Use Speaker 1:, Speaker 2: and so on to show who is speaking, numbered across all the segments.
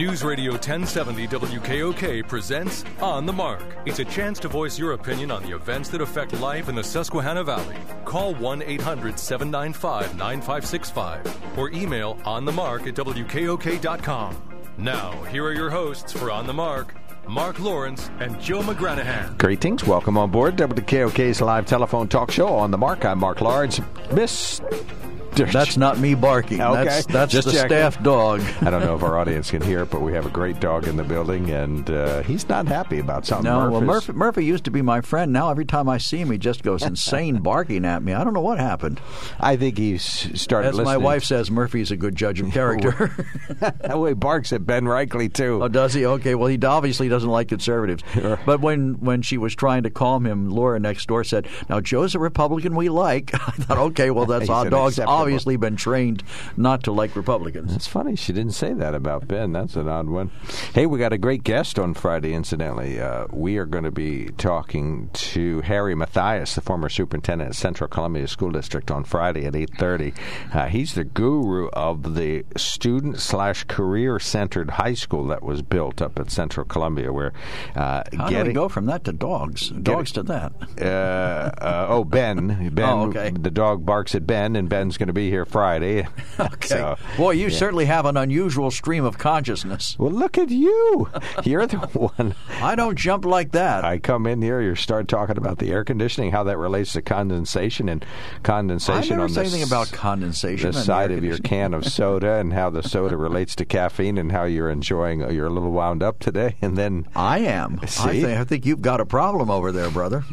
Speaker 1: News Radio 1070 WKOK presents On the Mark. It's a chance to voice your opinion on the events that affect life in the Susquehanna Valley. Call 1 800 795 9565 or email onthemark at WKOK.com. Now, here are your hosts for On the Mark, Mark Lawrence and Joe McGranahan.
Speaker 2: Greetings. Welcome on board WKOK's live telephone talk show on the mark. I'm Mark Lawrence. Miss.
Speaker 3: That's not me barking.
Speaker 2: Okay.
Speaker 3: That's, that's
Speaker 2: Just
Speaker 3: the
Speaker 2: checking.
Speaker 3: staff dog.
Speaker 2: I don't know if our audience can hear it, but we have a great dog in the building, and uh, he's not happy about something.
Speaker 3: No,
Speaker 2: Murph
Speaker 3: well,
Speaker 2: is-
Speaker 3: Murphy, Murphy used to be my friend. Now every time I see him, he just goes insane barking at me. I don't know what happened.
Speaker 2: I think he's started
Speaker 3: As my wife says, Murphy's a good judge of character.
Speaker 2: oh, he barks at Ben Reichley, too.
Speaker 3: oh, does he? Okay, well, he obviously doesn't like conservatives. But when, when she was trying to calm him, Laura next door said, Now, Joe's a Republican we like. I thought, okay, well, that's our dog's obviously been trained not to like Republicans.
Speaker 2: It's funny she didn't say that about Ben. That's an odd one. Hey, we got a great guest on Friday. Incidentally, uh, we are going to be talking to Harry Mathias, the former superintendent at Central Columbia School District, on Friday at eight thirty. Uh, he's the guru of the student slash career centered high school that was built up at Central Columbia, where uh,
Speaker 3: How do we go from that to dogs? Dogs to that.
Speaker 2: uh, uh, oh, Ben. Ben.
Speaker 3: Oh, okay.
Speaker 2: The dog barks at Ben, and Ben's going to be here Friday.
Speaker 3: Okay.
Speaker 2: So,
Speaker 3: Boy, you certainly have an unusual stream of consciousness.
Speaker 2: well, look at you. You're the one.
Speaker 3: I don't jump like that.
Speaker 2: I come in here, you start talking about the air conditioning, how that relates to condensation, and
Speaker 3: I
Speaker 2: condensation
Speaker 3: never
Speaker 2: on
Speaker 3: say
Speaker 2: the
Speaker 3: anything about condensation.
Speaker 2: the side of your can of soda, and how the soda relates to caffeine, and how you're enjoying. Uh, you're a little wound up today, and then
Speaker 3: I am. I
Speaker 2: See?
Speaker 3: think, I think you've got a problem over there, brother.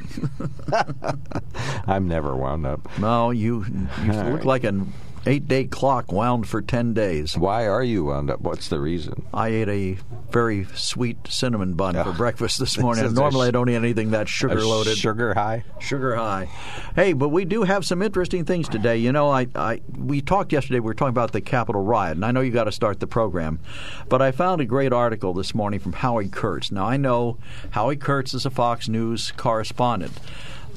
Speaker 2: I'm never wound up.
Speaker 3: No, you you look
Speaker 2: right.
Speaker 3: like an eight-day clock wound for ten days.
Speaker 2: Why are you wound up? What's the reason?
Speaker 3: I ate a very sweet cinnamon bun for
Speaker 2: ah.
Speaker 3: breakfast this
Speaker 2: This
Speaker 3: morning.
Speaker 2: is a
Speaker 3: Normally,
Speaker 2: sh-
Speaker 3: I don't eat anything that sugar-loaded.
Speaker 2: sugar high.
Speaker 3: Sugar high. Hey, but we do have some interesting things today. You know, I, I we talked yesterday. We were talking about the Capitol riot, and I know you got to start the program, but I found a great article this morning from Howie Kurtz. Now I know Howie Kurtz is a Fox News correspondent,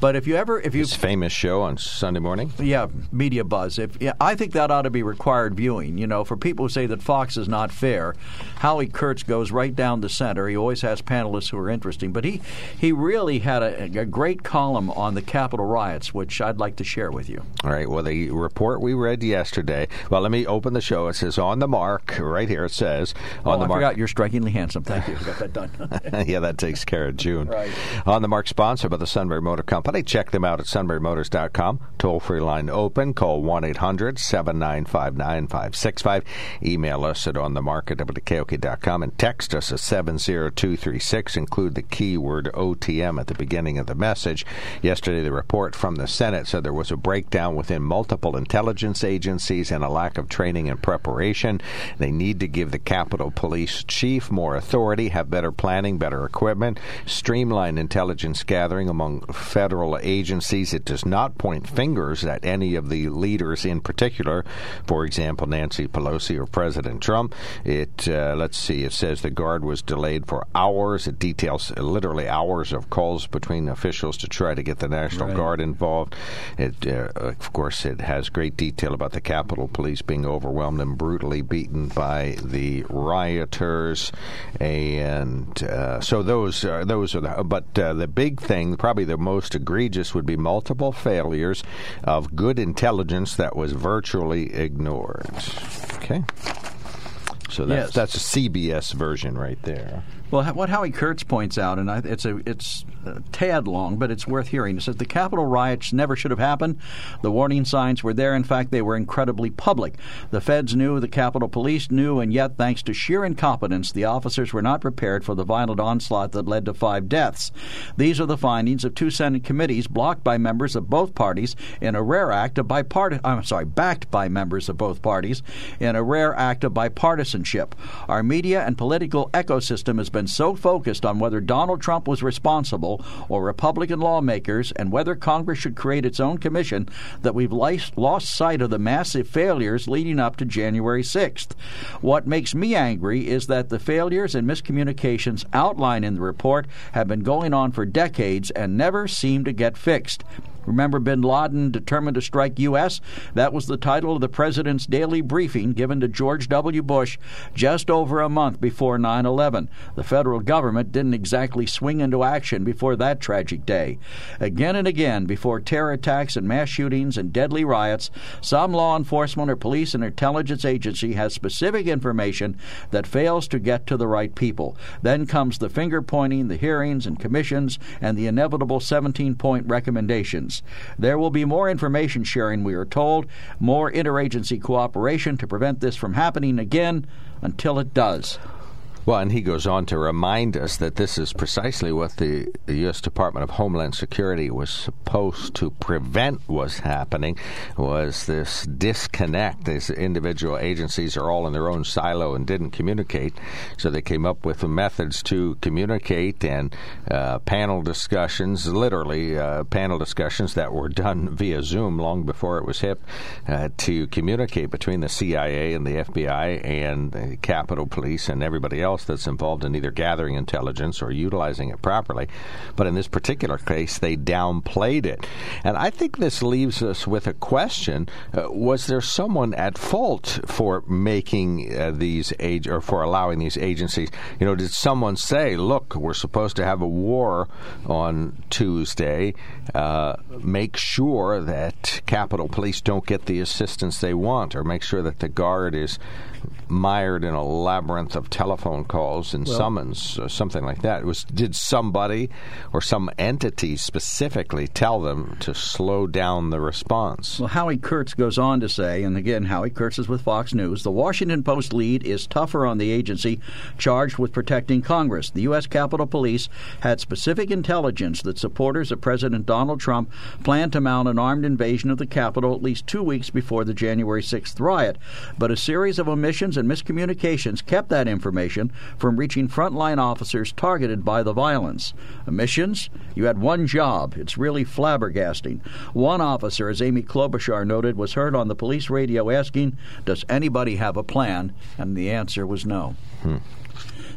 Speaker 3: but if you ever if you
Speaker 2: His famous show on Sunday morning.
Speaker 3: yeah, media buzz. If yeah, I think that ought to be required viewing. You know, for people who say that Fox is not fair, Howie Kurtz goes right down the center. He always has panelists who are interesting, but he he really had a, a great column on the Capitol riots, which I'd like to share with you.
Speaker 2: All right. Well, the report we read yesterday. Well, let me open the show. It says on the mark right here. It says on
Speaker 3: oh,
Speaker 2: the
Speaker 3: I
Speaker 2: mark.
Speaker 3: forgot you're strikingly handsome. Thank you. Got that done.
Speaker 2: yeah, that takes care of June.
Speaker 3: Right.
Speaker 2: On the mark, sponsored by the Sunbury Motor Company. Check them out at sunburymotors.com. Toll free line open. Call 1 800 795 9565. Email us at on the mark at WKOK.com and text us at 70236. Include the keyword OTM at the beginning of the message. Yesterday, the report from the Senate said there was a breakdown within multiple intelligence agencies and a lack of training and preparation. They need to give the Capitol Police Chief more authority, have better planning, better equipment, streamline intelligence gathering among federal agencies. It does not point fingers at any of the leaders in particular. For example, Nancy Pelosi or President Trump. It uh, let's see. It says the guard was delayed for hours. It details literally hours of calls between officials to try to get the National
Speaker 3: Right.
Speaker 2: Guard involved. It, uh, of course, it has great detail about the Capitol Police being overwhelmed and brutally beaten by the rioters, and uh, so those are those are the. But uh, the big thing, probably the most egregious, would be multiple failures of good intelligence that was virtually ignored. Okay. So that's
Speaker 3: Yes.
Speaker 2: that's a CBS version right there.
Speaker 3: Well, what Howie Kurtz points out, and I, it's a it's a tad long, but it's worth hearing. It says the Capitol riots never should have happened. The warning signs were there. In fact, they were incredibly public. The feds knew, the Capitol Police knew, and yet, thanks to sheer incompetence, the officers were not prepared for the violent onslaught that led to five deaths. These are the findings of two Senate committees blocked by members of both parties in a rare act of bipartisan. I'm sorry, backed by members of both parties in a rare act of bipartisanship. Our media and political ecosystem has been so focused on whether Donald Trump was responsible or Republican lawmakers and whether Congress should create its own commission that we've lost sight of the massive failures leading up to January 6th. What makes me angry is that the failures and miscommunications outlined in the report have been going on for decades and never seem to get fixed. Remember bin Laden determined to strike U.S.? That was the title of the president's daily briefing given to George W. Bush just over a month before 9 11. The federal government didn't exactly swing into action before that tragic day. Again and again, before terror attacks and mass shootings and deadly riots, some law enforcement or police and intelligence agency has specific information that fails to get to the right people. Then comes the finger pointing, the hearings and commissions, and the inevitable 17 point recommendations. There will be more information sharing, we are told, more interagency cooperation to prevent this from happening again until it does.
Speaker 2: Well, and he goes on to remind us that this is precisely what the, the, U.S. Department of Homeland Security was supposed to prevent was happening, was this disconnect. These individual agencies are all in their own silo and didn't communicate, so they came up with methods to communicate and uh, panel discussions, literally uh, panel discussions that were done via Zoom long before it was hip, uh, to communicate between the CIA and the FBI and the Capitol Police and everybody else else that's involved in either gathering intelligence or utilizing it properly. But in this particular case, they downplayed it. And I think this leaves us with a question uh, Was there someone at fault for making uh, these age or for allowing these agencies? You know, did someone say, look, we're supposed to have a war on Tuesday? Uh, make sure that Capitol Police don't get the assistance they want, or make sure that the Guard is mired in a labyrinth of telephone calls and well, summons, or something like that. It was did somebody or some entity specifically tell them to slow down the response?
Speaker 3: Well, Howie Kurtz goes on to say, and again, Howie Kurtz is with Fox News. The Washington Post lead is tougher on the agency charged with protecting Congress. The U.S. Capitol Police had specific intelligence that supporters of President Donald Trump planned to mount an armed invasion of the Capitol at least two weeks before the January 6th riot, but a series of omissions and miscommunications kept that information from reaching frontline officers targeted by the violence. Omissions? You had one job. It's really flabbergasting. One officer, as Amy Klobuchar noted, was heard on the police radio asking, Does anybody have a plan? And the answer was no. Hmm.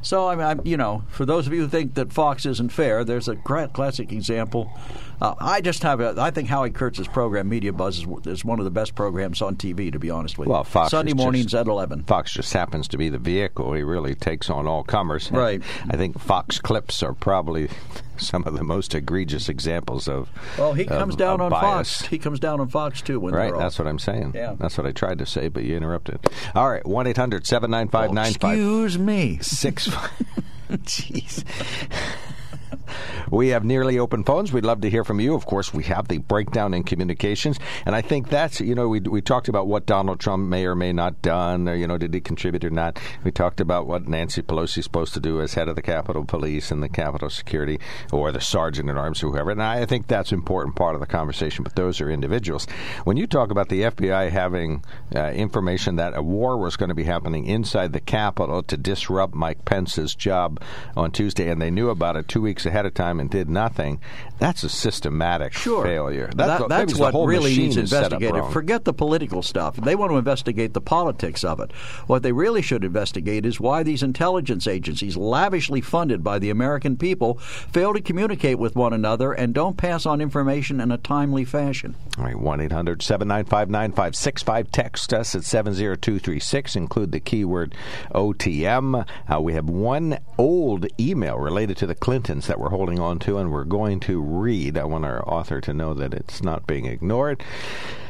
Speaker 3: So, I mean, I'm, you know, for those of you who think that Fox isn't fair, there's a classic example uh, I just have a. I think Howie Kurtz's program, Media Buzz, is, is, one of the best programs on TV. To be honest with you,
Speaker 2: well, Fox
Speaker 3: Sunday mornings
Speaker 2: just,
Speaker 3: at eleven.
Speaker 2: Fox just happens to be the vehicle. He really takes on all comers.
Speaker 3: Right.
Speaker 2: I think Fox clips are probably some of the most egregious examples of.
Speaker 3: Well, he comes
Speaker 2: of,
Speaker 3: down
Speaker 2: of
Speaker 3: on
Speaker 2: bias.
Speaker 3: Fox. He comes down on Fox too. When
Speaker 2: right, that's what I'm saying.
Speaker 3: Yeah.
Speaker 2: that's what I tried to say, but you interrupted. All right, one eight hundred seven nine five nine five.
Speaker 3: Excuse me.
Speaker 2: Six. Jeez. we have nearly open phones. We'd love to hear from you. Of course, we have the breakdown in communications, and I think that's you know we we talked about what Donald Trump may or may not done, or you know did he contribute or not. We talked about what Nancy Pelosi is supposed to do as head of the Capitol Police and the Capitol Security, or the Sergeant at Arms, or whoever. And I think that's an important part of the conversation. But those are individuals. When you talk about the FBI having uh, information that a war was going to be happening inside the Capitol to disrupt Mike Pence's job on Tuesday, and they knew about it two weeks ahead of time and did nothing, that's a systematic
Speaker 3: sure.
Speaker 2: failure.
Speaker 3: That's,
Speaker 2: that,
Speaker 3: that's what really needs investigated.
Speaker 2: Forget
Speaker 3: Forget the political stuff. They want to investigate the politics of it. What they really should investigate is why these intelligence agencies, lavishly funded by the American people, fail to communicate with one another and don't pass on information in a timely fashion.
Speaker 2: All right, 1 800 795 9565. Text us at 70236. Include the keyword OTM. Uh, we have one old email related to the Clintons that we're holding on to and we're going to read. I want our author to know that it's not being ignored.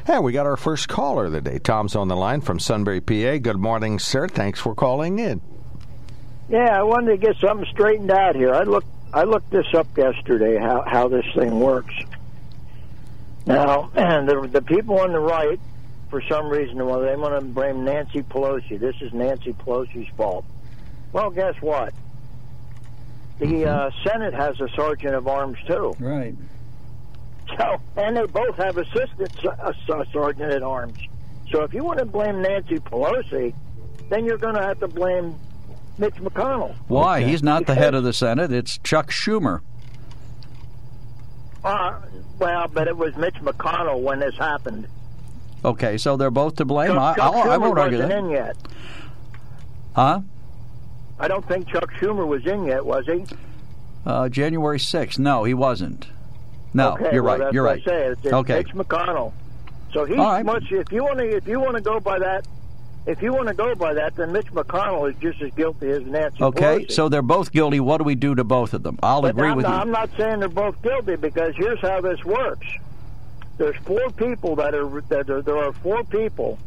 Speaker 2: And we got our first caller of the day. Tom's on the line from Sunbury, PA. Good morning, sir. Thanks for calling in.
Speaker 4: Yeah, I wanted to get something straightened out here. I looked I looked this up yesterday how how this thing works. Now, and the the people on the right, for some reason, well, they want to blame Nancy Pelosi. This is Nancy Pelosi's fault. Well, guess what? The mm-hmm. uh, Senate has a sergeant of arms too.
Speaker 3: Right.
Speaker 4: So, and they both have assistant uh, sergeant at arms. So, if you want to blame Nancy Pelosi, then you're going to have to blame Mitch McConnell.
Speaker 3: Why? Okay. He's not the head of the Senate. It's Chuck Schumer.
Speaker 4: Uh, well, but it was Mitch McConnell when this happened.
Speaker 3: Okay, so they're both to blame.
Speaker 4: Chuck,
Speaker 3: I,
Speaker 4: Chuck
Speaker 3: I, I won't argue
Speaker 4: wasn't
Speaker 3: that.
Speaker 4: in yet.
Speaker 3: Huh?
Speaker 4: I don't think Chuck Schumer was in yet, was he?
Speaker 3: Uh, January 6th. No, he wasn't. No,
Speaker 4: okay,
Speaker 3: you're
Speaker 4: well,
Speaker 3: right. You're right.
Speaker 4: I say. It's, it's
Speaker 3: Okay.
Speaker 4: Mitch McConnell. So he's
Speaker 3: right.
Speaker 4: much. If you want to, if you want to go by that, if you want to go by that, then Mitch McConnell is just as guilty as Nancy
Speaker 3: Okay,
Speaker 4: Pelosi.
Speaker 3: so they're both guilty. What do we do to both of them? I'll
Speaker 4: But
Speaker 3: agree
Speaker 4: I'm,
Speaker 3: with you.
Speaker 4: I'm not saying they're both guilty because here's how this works. There's four people that are that are, there are four people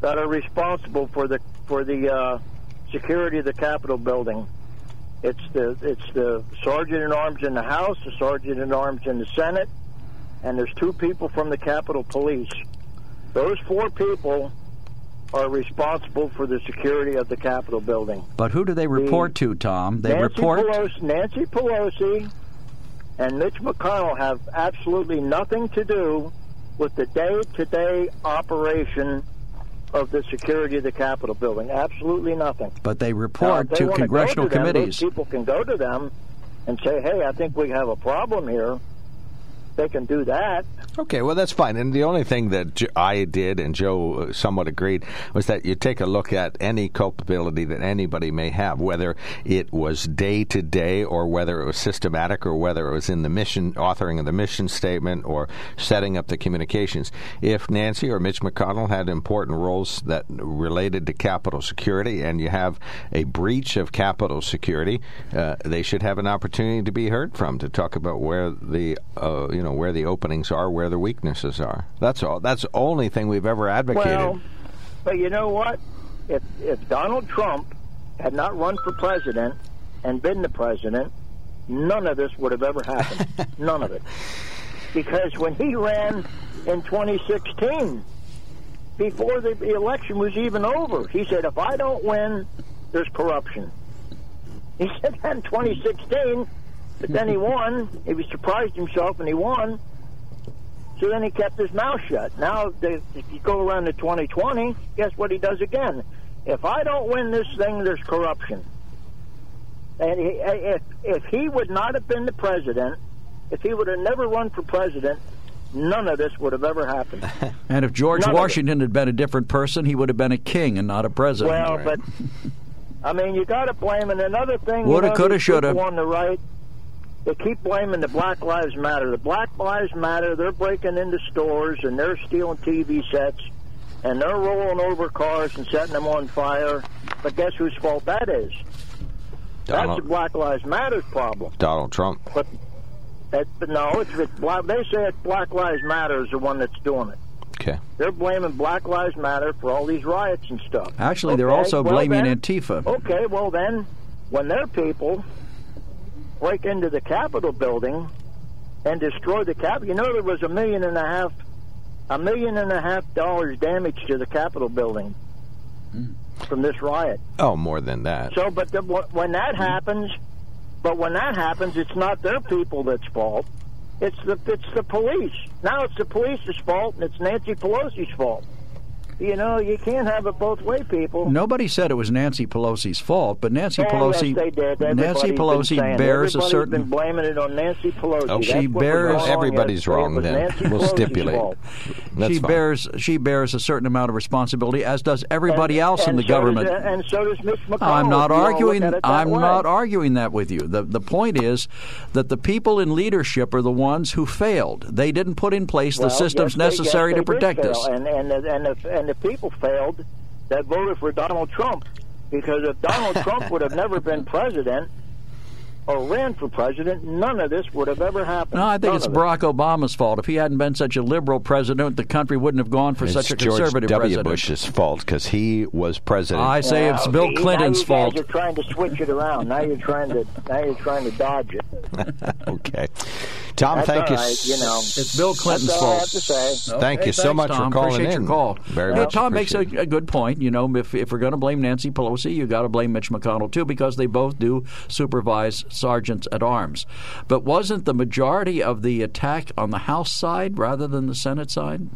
Speaker 4: that are responsible for the for the uh, security of the Capitol building. It's the it's the sergeant at arms in the House, the sergeant at arms in the Senate, and there's two people from the Capitol Police. Those four people are responsible for the security of the Capitol building.
Speaker 3: But who do they report to, Tom? They
Speaker 4: Nancy
Speaker 3: report.
Speaker 4: Pelosi, Nancy Pelosi and Mitch McConnell have absolutely nothing to do with the day-to-day operation of the security of the Capitol building. Absolutely nothing.
Speaker 3: But they report
Speaker 4: if they
Speaker 3: to congressional
Speaker 4: to them,
Speaker 3: committees.
Speaker 4: people can go to them and say, "Hey, I think we have a problem here." They can do that.
Speaker 2: Okay, well, that's fine. And the only thing that I did and Joe uh, somewhat agreed was that you take a look at any culpability that anybody may have, whether it was day to day or whether it was systematic or whether it was in the mission, authoring of the mission statement or setting up the communications. If Nancy or Mitch McConnell had important roles that related to Capitol security and you have a breach of Capitol security, uh, they should have an opportunity to be heard from to talk about where the, uh, you know, where the openings are, where the weaknesses are. That's all. That's the only thing we've ever advocated.
Speaker 4: Well, but you know what? If if Donald Trump had not run for president and been the president, none of this would have ever happened. none of it. Because when he ran in 2016, before the election was even over, he said, "If I don't win, there's corruption." He said that in 2016, but then he won. He was surprised himself, and he won. So then he kept his mouth shut. Now, they, if you go around to 2020, guess what he does again? If I don't win this thing, there's corruption. And he, eh, if if he would not have been the president, if he would have never run for president, none of this would have ever happened.
Speaker 3: And if George
Speaker 4: None.
Speaker 3: Washington had been a different person, he would have been a king and not a president.
Speaker 4: well, but I mean, you got to blame. And another thing,
Speaker 3: Woulda,
Speaker 4: you know,
Speaker 3: coulda, shoulda.
Speaker 4: people on the right, they keep blaming the Black Lives Matter. The Black Lives Matter. They're breaking into stores and they're stealing TV sets and they're rolling over cars and setting them on fire. But guess whose fault that is? That's the
Speaker 2: Donald,
Speaker 4: Black Lives Matter's problem.
Speaker 2: Donald Trump.
Speaker 4: But that, but no, it's, it's black. They say it's Black Lives Matter is the one that's doing it.
Speaker 2: Okay.
Speaker 4: They're blaming Black Lives Matter for all these riots and stuff.
Speaker 3: Actually, they're also
Speaker 4: well
Speaker 3: blaming
Speaker 4: then-
Speaker 3: Antifa.
Speaker 4: Okay, well then, when their people break into the Capitol building and destroy the Capitol, you know there was a million and a half, a million and a half dollars damage to the Capitol building hmm. from this riot.
Speaker 2: Oh, more than that.
Speaker 4: So, but the, when that hmm. happens, but when that happens, it's not their people that's fault. It's the it's the police. Now it's the police's fault, and it's Nancy Pelosi's fault. You know, you can't have it both way, people.
Speaker 3: Nobody said it was Nancy Pelosi's fault, but Nancy
Speaker 4: Oh,
Speaker 3: Pelosi,
Speaker 4: yes, they did. Everybody's
Speaker 3: Nancy Pelosi
Speaker 4: saying it.
Speaker 3: bears a
Speaker 4: Everybody's
Speaker 3: certain.
Speaker 4: been blaming it on Nancy Pelosi.
Speaker 2: Oh,
Speaker 4: That's
Speaker 3: she bears-
Speaker 4: wrong
Speaker 2: Everybody's
Speaker 4: yesterday.
Speaker 2: wrong then.
Speaker 4: Nancy
Speaker 2: We'll
Speaker 4: Pelosi's
Speaker 2: stipulate. That's
Speaker 3: she
Speaker 2: fine.
Speaker 3: bears she bears a certain amount of responsibility, as does everybody
Speaker 4: And-
Speaker 3: else in the
Speaker 4: so
Speaker 3: government.
Speaker 4: Does, and so does Mitch McConnell.
Speaker 3: I'm not
Speaker 4: if you wanna
Speaker 3: arguing.
Speaker 4: look at it that
Speaker 3: I'm
Speaker 4: way.
Speaker 3: not arguing that with you. The the point is that the people in leadership are the ones who failed. They didn't put in place the systems
Speaker 4: yes, they-
Speaker 3: necessary
Speaker 4: yes,
Speaker 3: to protect us.
Speaker 4: And and the, and the, and the people failed that voted for Donald Trump because if Donald Trump would have never been president or ran for president, none of this would have ever happened.
Speaker 3: No, I think
Speaker 4: None
Speaker 3: it's
Speaker 4: of it.
Speaker 3: Barack Obama's fault. If he hadn't been such a liberal president, the country wouldn't have gone for
Speaker 2: It's
Speaker 3: such a
Speaker 2: George
Speaker 3: conservative
Speaker 2: W.
Speaker 3: president.
Speaker 2: Bush's fault because he was president.
Speaker 3: I say it's Bill
Speaker 4: see,
Speaker 3: Clinton's
Speaker 4: now you
Speaker 3: fault.
Speaker 4: Guys are trying to switch it around. Now you're trying to now you're trying to dodge it.
Speaker 2: okay. Tom,
Speaker 4: That's
Speaker 2: thank you.
Speaker 4: right, you know.
Speaker 3: It's Bill Clinton's
Speaker 4: That's all I
Speaker 3: fault.
Speaker 4: have to say.
Speaker 2: Thank
Speaker 3: Okay,
Speaker 2: you so
Speaker 3: thanks,
Speaker 2: much
Speaker 3: Tom.
Speaker 2: for calling
Speaker 3: Appreciate
Speaker 2: in.
Speaker 3: your call.
Speaker 2: Very
Speaker 3: Well,
Speaker 2: much
Speaker 3: Tom makes a, a good point. You know, if if we're going to blame Nancy Pelosi, you got to blame Mitch McConnell too, because they both do supervise sergeants at arms. But wasn't the majority of the attack on the House side rather than the Senate side?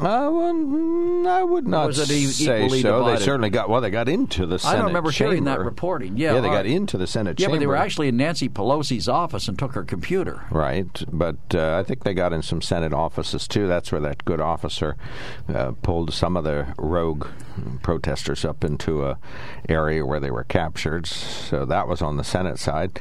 Speaker 2: Uh, well, mm, I would not
Speaker 3: was it
Speaker 2: say
Speaker 3: equally
Speaker 2: so.
Speaker 3: divided?
Speaker 2: They certainly got well. They got into the Senate.
Speaker 3: I don't remember
Speaker 2: chamber.
Speaker 3: hearing that reporting. Yeah,
Speaker 2: yeah, they
Speaker 3: all
Speaker 2: got into the Senate
Speaker 3: Yeah,
Speaker 2: chamber.
Speaker 3: but they were actually in Nancy Pelosi's office and took her computer.
Speaker 2: Right, but uh, I think they got in some Senate offices too. That's where that good officer uh, pulled some of the rogue protesters up into a area where they were captured. So that was on the Senate side.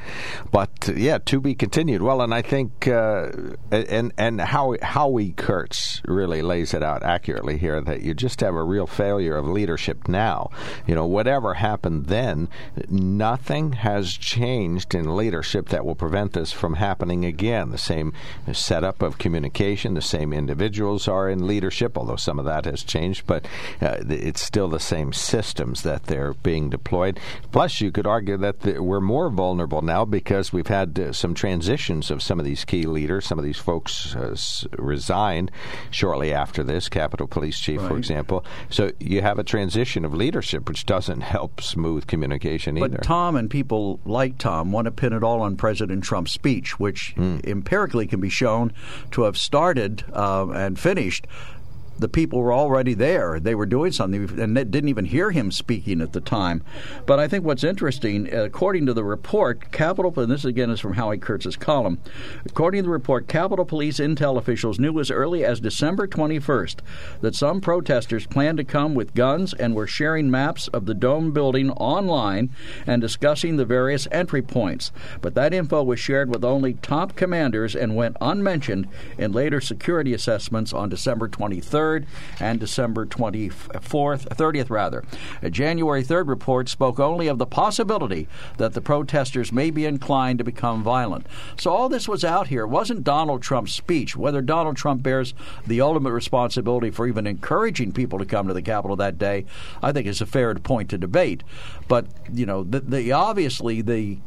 Speaker 2: But yeah, to be continued. Well, and I think uh, and and how Howie Kurtz really lays it out accurately here that you just have a real failure of leadership now. You know, whatever happened then, nothing has changed in leadership that will prevent this from happening again. The same setup of communication, the same individuals are in leadership, although some of that has changed, but uh, it's still the same systems that they're being deployed. Plus, you could argue that the, we're more vulnerable now because we've had uh, some transitions of some of these key leaders. Some of these folks uh, s- resigned shortly after this, Capitol Police Chief, for example. So you have a transition of leadership, which doesn't help smooth communication either.
Speaker 3: But Tom and people like Tom want to pin it all on President Trump's speech, which
Speaker 2: Hmm.
Speaker 3: empirically can be shown to have started uh, and finished. The people were already there. They were doing something and they didn't even hear him speaking at the time. But I think what's interesting, according to the report, Capitol, and this again is from Howie Kurtz's column, according to the report, Capitol Police intel officials knew as early as December 21st that some protesters planned to come with guns and were sharing maps of the Dome building online and discussing the various entry points. But that info was shared with only top commanders and went unmentioned in later security assessments on December 23rd and December 24th, 30th rather. A January 3rd report spoke only of the possibility that the protesters may be inclined to become violent. So all this was out here. It wasn't Donald Trump's speech. Whether Donald Trump bears the ultimate responsibility for even encouraging people to come to the Capitol that day, I think is a fair point to debate. But you know, the, the obviously the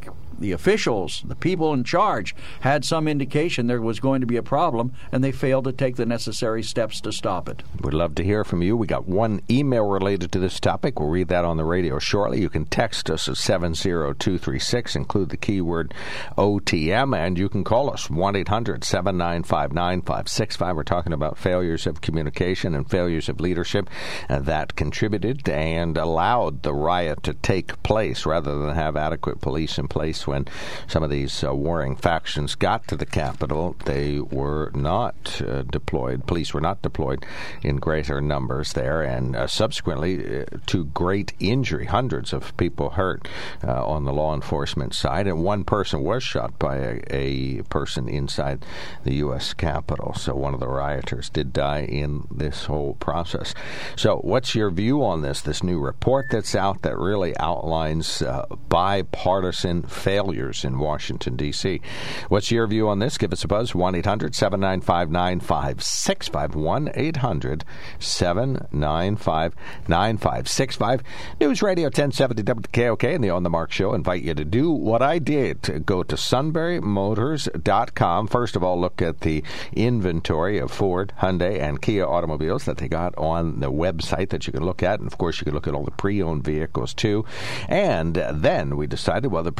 Speaker 3: the officials, the people in charge, had some indication there was going to be a problem, and they failed to take the necessary steps to stop it.
Speaker 2: We'd love to hear from you. We got one email related to this topic. We'll read that on the radio shortly. You can text us at 70236, include the keyword OTM, and you can call us 1 800 795 9565. We're talking about failures of communication and failures of leadership uh, that contributed and allowed the riot to take place rather than have adequate police in place when some of these uh, warring factions got to the Capitol. They were not uh, deployed, police were not deployed in greater numbers there, and uh, subsequently uh, to great injury. Hundreds of people hurt uh, on the law enforcement side, and one person was shot by a, a person inside the U.S. Capitol. So one of the rioters did die in this whole process. So, what's your view on this? This new report that's out that really outlines uh, bipartisan failures in Washington, D.C. What's your view on this? Give us a buzz 1 800 795 9565. 1 800 795 9565. News Radio 1070 WKOK and the On the Mark Show invite you to do what I did. Go to sunburymotors.com. First of all, look at the inventory of Ford, Hyundai, and Kia automobiles that they got on the website that you can look at. And of course, you can look at all the pre owned vehicles too. And then we decided, well, the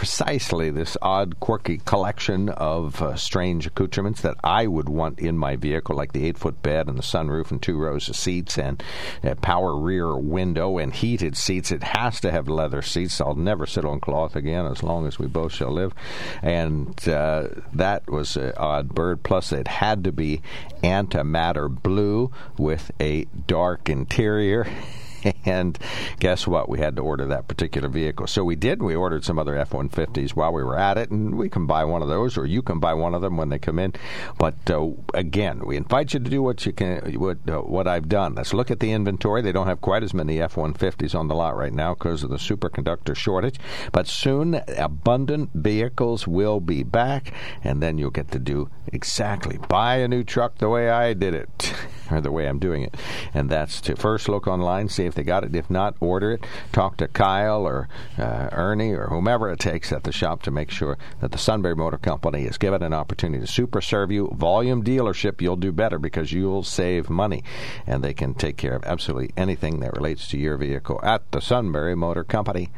Speaker 2: precisely this odd, quirky collection of uh, strange accoutrements that I would want in my vehicle, like the eight foot bed and the sunroof and two rows of seats and a power rear window and heated seats. It has to have leather seats. I'll never sit on cloth again as long as we both shall live. And uh, that was an odd bird. Plus, it had to be antimatter blue with a dark interior. and guess what? We had to order that particular vehicle. So we did. We ordered some other F 150s while we were at it, and we can buy one of those, or you can buy one of them when they come in. But uh, again, we invite you to do what you can, what, uh, what I've done. Let's look at the inventory. They don't have quite as many F 150s on the lot right now because of the superconductor shortage, but soon abundant vehicles will be back, and then you'll get to do exactly buy a new truck the way I did it. or the way I'm doing it. And that's to first look online, see if they got it. If not, order it. Talk to Kyle or uh, Ernie or whomever it takes at the shop to make sure that the Sunbury Motor Company is given an opportunity to super serve you. Volume dealership, you'll do better because you'll save money. And they can take care of absolutely anything that relates to your vehicle at the Sunbury Motor Company.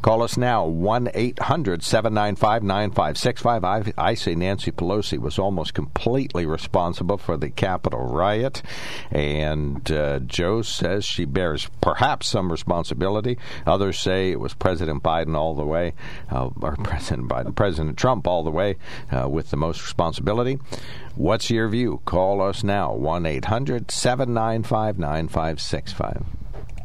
Speaker 2: Call us now, 1 800 795 9565. I say Nancy Pelosi was almost completely responsible for the Capitol riot, and uh, Joe says she bears perhaps some responsibility. Others say it was President Biden all the way, uh, or President Biden, President Trump all the way uh, with the most responsibility. What's your view? Call us now, 1 800 795 9565.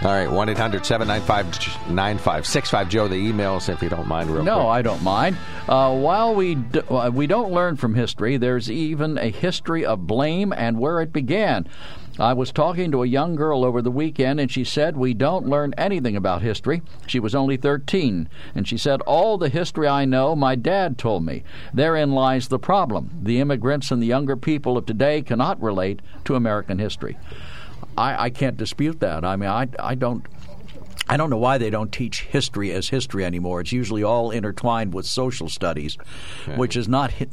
Speaker 2: All right, 1 800 795 9565. Joe, the emails, if you don't mind, real
Speaker 3: no,
Speaker 2: quick.
Speaker 3: No, I don't mind. Uh, while we, d- uh, we don't learn from history, there's even a history of blame and where it began. I was talking to a young girl over the weekend, and she said, We don't learn anything about history. She was only 13. And she said, All the history I know, my dad told me. Therein lies the problem. The immigrants and the younger people of today cannot relate to American history. I, I can't dispute that. I mean, I, I don't. I don't know why they don't teach history as history anymore. It's usually all intertwined with social studies, which is not it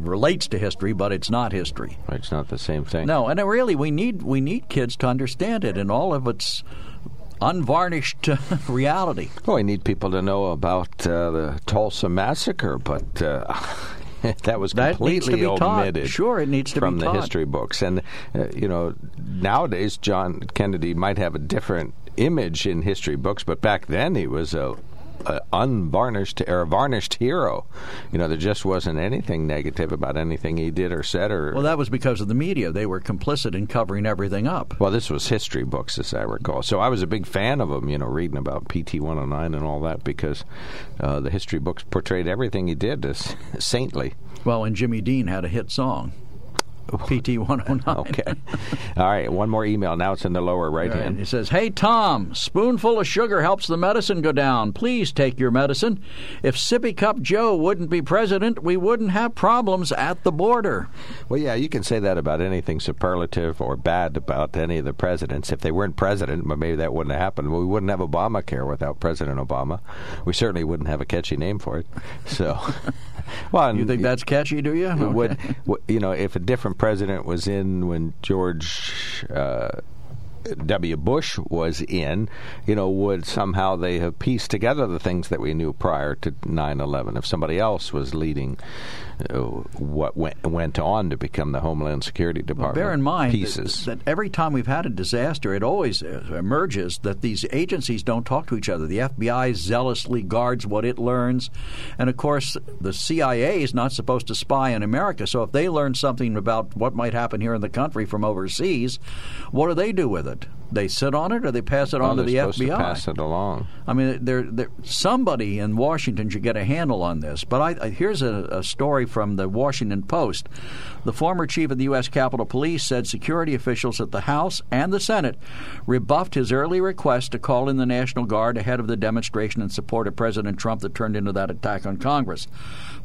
Speaker 3: relates to history, but it's not history.
Speaker 2: It's not the same thing.
Speaker 3: No, and really we need we need kids to understand it in all of its unvarnished reality.
Speaker 2: Well, we need people to know about uh, the Tulsa massacre, but. Uh, that was completely
Speaker 3: that
Speaker 2: omitted.
Speaker 3: Sure, it needs to
Speaker 2: from
Speaker 3: be
Speaker 2: the history books, and uh, you know nowadays John Kennedy might have a different image in history books, but back then he was a, a unvarnished or a varnished hero. You know, there just wasn't anything negative about anything he did or said. Or
Speaker 3: well, that was because of the media; they were complicit in covering everything up.
Speaker 2: Well, this was history books, as I recall. So I was a big fan of him. You know, reading about PT 109 and all that because uh, the history books portrayed everything he did as saintly.
Speaker 3: Well, and Jimmy Dean had a hit song. PT 109.
Speaker 2: okay. All right, one more email. Now it's in the lower right, right hand.
Speaker 3: It says, Hey, Tom, spoonful of sugar helps the medicine go down. Please take your medicine. If Sippy Cup Joe wouldn't be president, we wouldn't have problems at the border.
Speaker 2: Well, yeah, you can say that about anything superlative or bad about any of the presidents. If they weren't president, but maybe that wouldn't have happened. We wouldn't have Obamacare without President Obama. We certainly wouldn't have a catchy name for it. So.
Speaker 3: well, you think that's catchy, do you? Okay.
Speaker 2: Would, you know, if a different president was in when George uh, W. Bush was in, you know, would somehow they have pieced together the things that we knew prior to 9 11? If somebody else was leading uh, what went, went on to become the Homeland Security Department.
Speaker 3: Well, bear in mind
Speaker 2: pieces.
Speaker 3: That, that, every time we've had a disaster, it always uh, emerges that these agencies don't talk to each other. The FBI zealously guards what it learns, and of course, the CIA is not supposed to spy on America. So if they learn something about what might happen here in the country from overseas, what do they do with it? They sit on it, or they pass it
Speaker 2: oh,
Speaker 3: on to the FBI.
Speaker 2: To pass it along.
Speaker 3: I mean, they're, they're, somebody in Washington should get a handle on this. But I, I, here's a, a story from the Washington Post. The former chief of the U.S. Capitol Police said security officials at the House and the Senate rebuffed his early request to call in the National Guard ahead of the demonstration in support of President Trump that turned into that attack on Congress.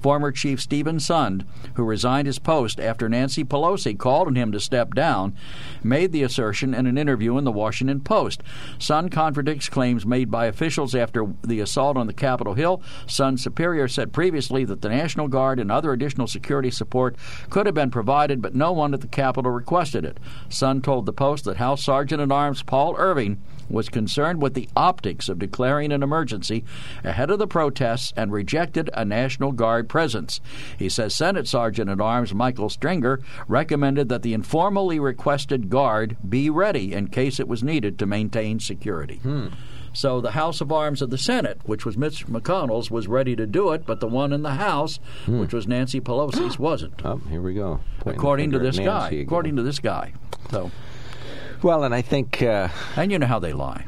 Speaker 3: Former Chief Steven Sund, who resigned his post after Nancy Pelosi called on him to step down, made the assertion in an interview in the Washington Post. Sund contradicts claims made by officials after the assault on the Capitol Hill. Sund's superior said previously that the National Guard and other additional security support could have been provided, but no one at the Capitol requested it. Sund told the Post that House Sergeant at Arms Paul Irving was concerned with the optics of declaring an emergency ahead of the protests and rejected a National Guard presence. He says Senate Sergeant at Arms Michael Stenger recommended that the informally requested Guard be ready in case it was needed to maintain security.
Speaker 2: Hmm.
Speaker 3: So the House of Arms of the Senate, which was Mitch McConnell's, was ready to do it, but the one in the House, which was Nancy Pelosi's, wasn't.
Speaker 2: Oh, here we go. Pointing
Speaker 3: According to this guy.
Speaker 2: Again.
Speaker 3: According to this guy. So,
Speaker 2: well, and I think uh,
Speaker 3: and you know how they lie.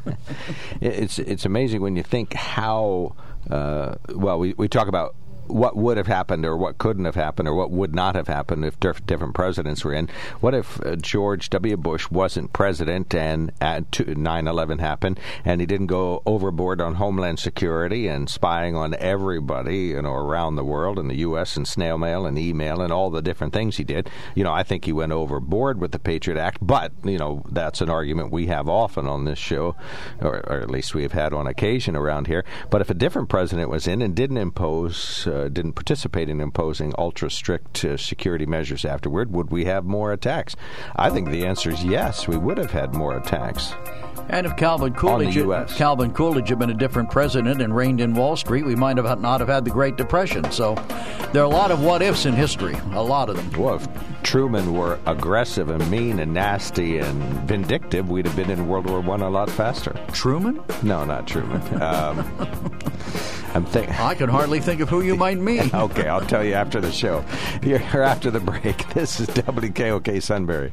Speaker 2: it's it's amazing when you think how uh, well we, we talk about what would have happened or what couldn't have happened or what would not have happened if diff- different presidents were in. What if uh, George W. Bush wasn't president and 9/11 happened and he didn't go overboard on homeland security and spying on everybody, you know, around the world in the U.S. and snail mail and email and all the different things he did. You know, I think he went overboard with the Patriot Act, but you know that's an argument we have often on this show, or, or at least we have had on occasion around here. But if a different president was in and didn't impose uh, didn't participate in imposing ultra strict uh, security measures afterward, would we have more attacks? I think the answer is yes. We would have had more attacks.
Speaker 3: And if Calvin Coolidge,
Speaker 2: US.
Speaker 3: Calvin Coolidge had been a different president and reined in Wall Street, we might have not have had the Great Depression. So there are a lot of what ifs in history, a lot of them.
Speaker 2: Well, if Truman were aggressive and mean and nasty and vindictive, we'd have been in World War One a lot faster.
Speaker 3: Truman?
Speaker 2: No, not Truman. Um, I'm thinking.
Speaker 3: I can hardly think of who you might mean.
Speaker 2: Okay, I'll tell you after the show. Here after the break. This is WKOK Sunbury.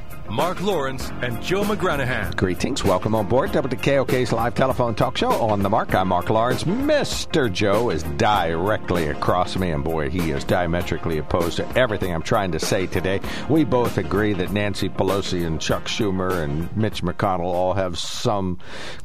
Speaker 1: Mark Lawrence and Joe McGranahan.
Speaker 2: Greetings. Welcome on board WKOK's live telephone talk show on the mark. I'm Mark Lawrence. Mr. Joe is directly across me, and boy, he is diametrically opposed to everything I'm trying to say today. We both agree that Nancy Pelosi and Chuck Schumer and Mitch McConnell all have some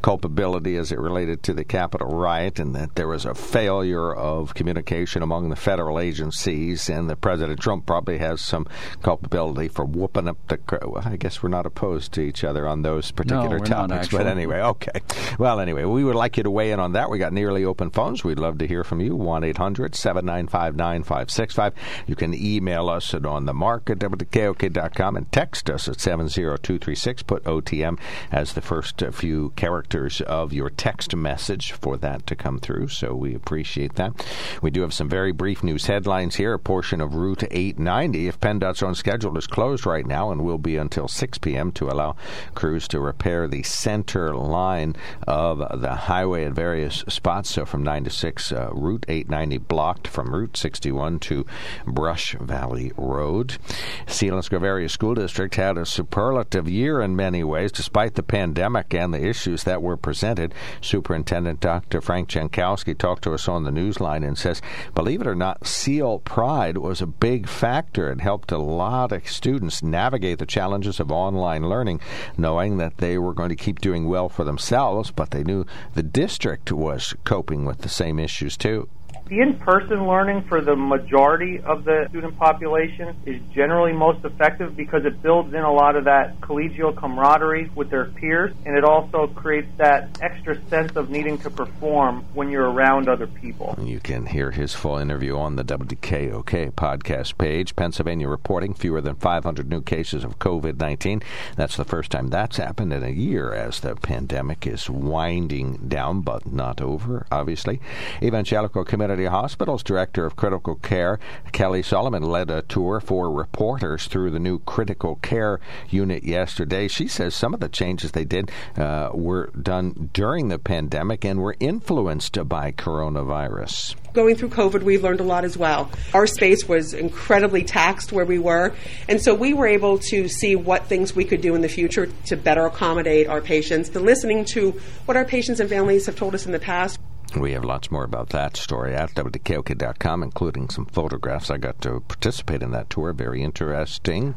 Speaker 2: culpability as it related to the Capitol riot, and that there was a failure of communication among the federal agencies, and that President Trump probably has some culpability for whooping up the. I guess we're not opposed to each other on those particular
Speaker 3: not,
Speaker 2: topics, but anyway, okay. Well, anyway, we would like you to weigh in on that. We got nearly open phones. We'd love to hear from you. 1 800 795 9565. You can email us at on the mark at WKOK.com and text us at 70236. Put OTM as the first few characters of your text message for that to come through, so we appreciate that. We do have some very brief news headlines here. A portion of Route 890, if PennDOT's own schedule, is closed right now and will be until 6 p.m. to allow crews to repair the center line of the highway at various spots. So from 9 to 6, uh, Route 890 blocked from Route 61 to Brush Valley Road. Selinsgrove Area School District had a superlative year in many ways, despite the pandemic and the issues that were presented. Superintendent Dr. Frank Jankowski talked to us on the newsline and says, believe it or not, SEAL Pride was a big factor. It helped a lot of students navigate the challenges of online learning, knowing that they were going to keep doing well for themselves, but they knew the district was coping with the same issues too.
Speaker 5: The in-person learning for the majority of the student population is generally most effective because it builds in a lot of that collegial camaraderie with their peers, and it also creates that extra sense of needing to perform when you're around other people.
Speaker 2: You can hear his full interview on the WKOK podcast page. Pennsylvania reporting fewer than 500 new cases of COVID 19. That's the first time that's happened in a year as the pandemic is winding down, but not over, obviously. Evangelical Hospital's Director of Critical Care, Kelly Solomon, led a tour for reporters through the new critical care unit yesterday. She says some of the changes they did uh, were done during the pandemic and were influenced by coronavirus.
Speaker 6: going through COVID, we've learned a lot as well. Our space was incredibly taxed where we were, and so we were able to see what things we could do in the future to better accommodate our patients. The listening to what our patients and families have told us in the past.
Speaker 2: We have lots more about that story at WKOK.com, including some photographs. I got to participate in that tour. Very interesting.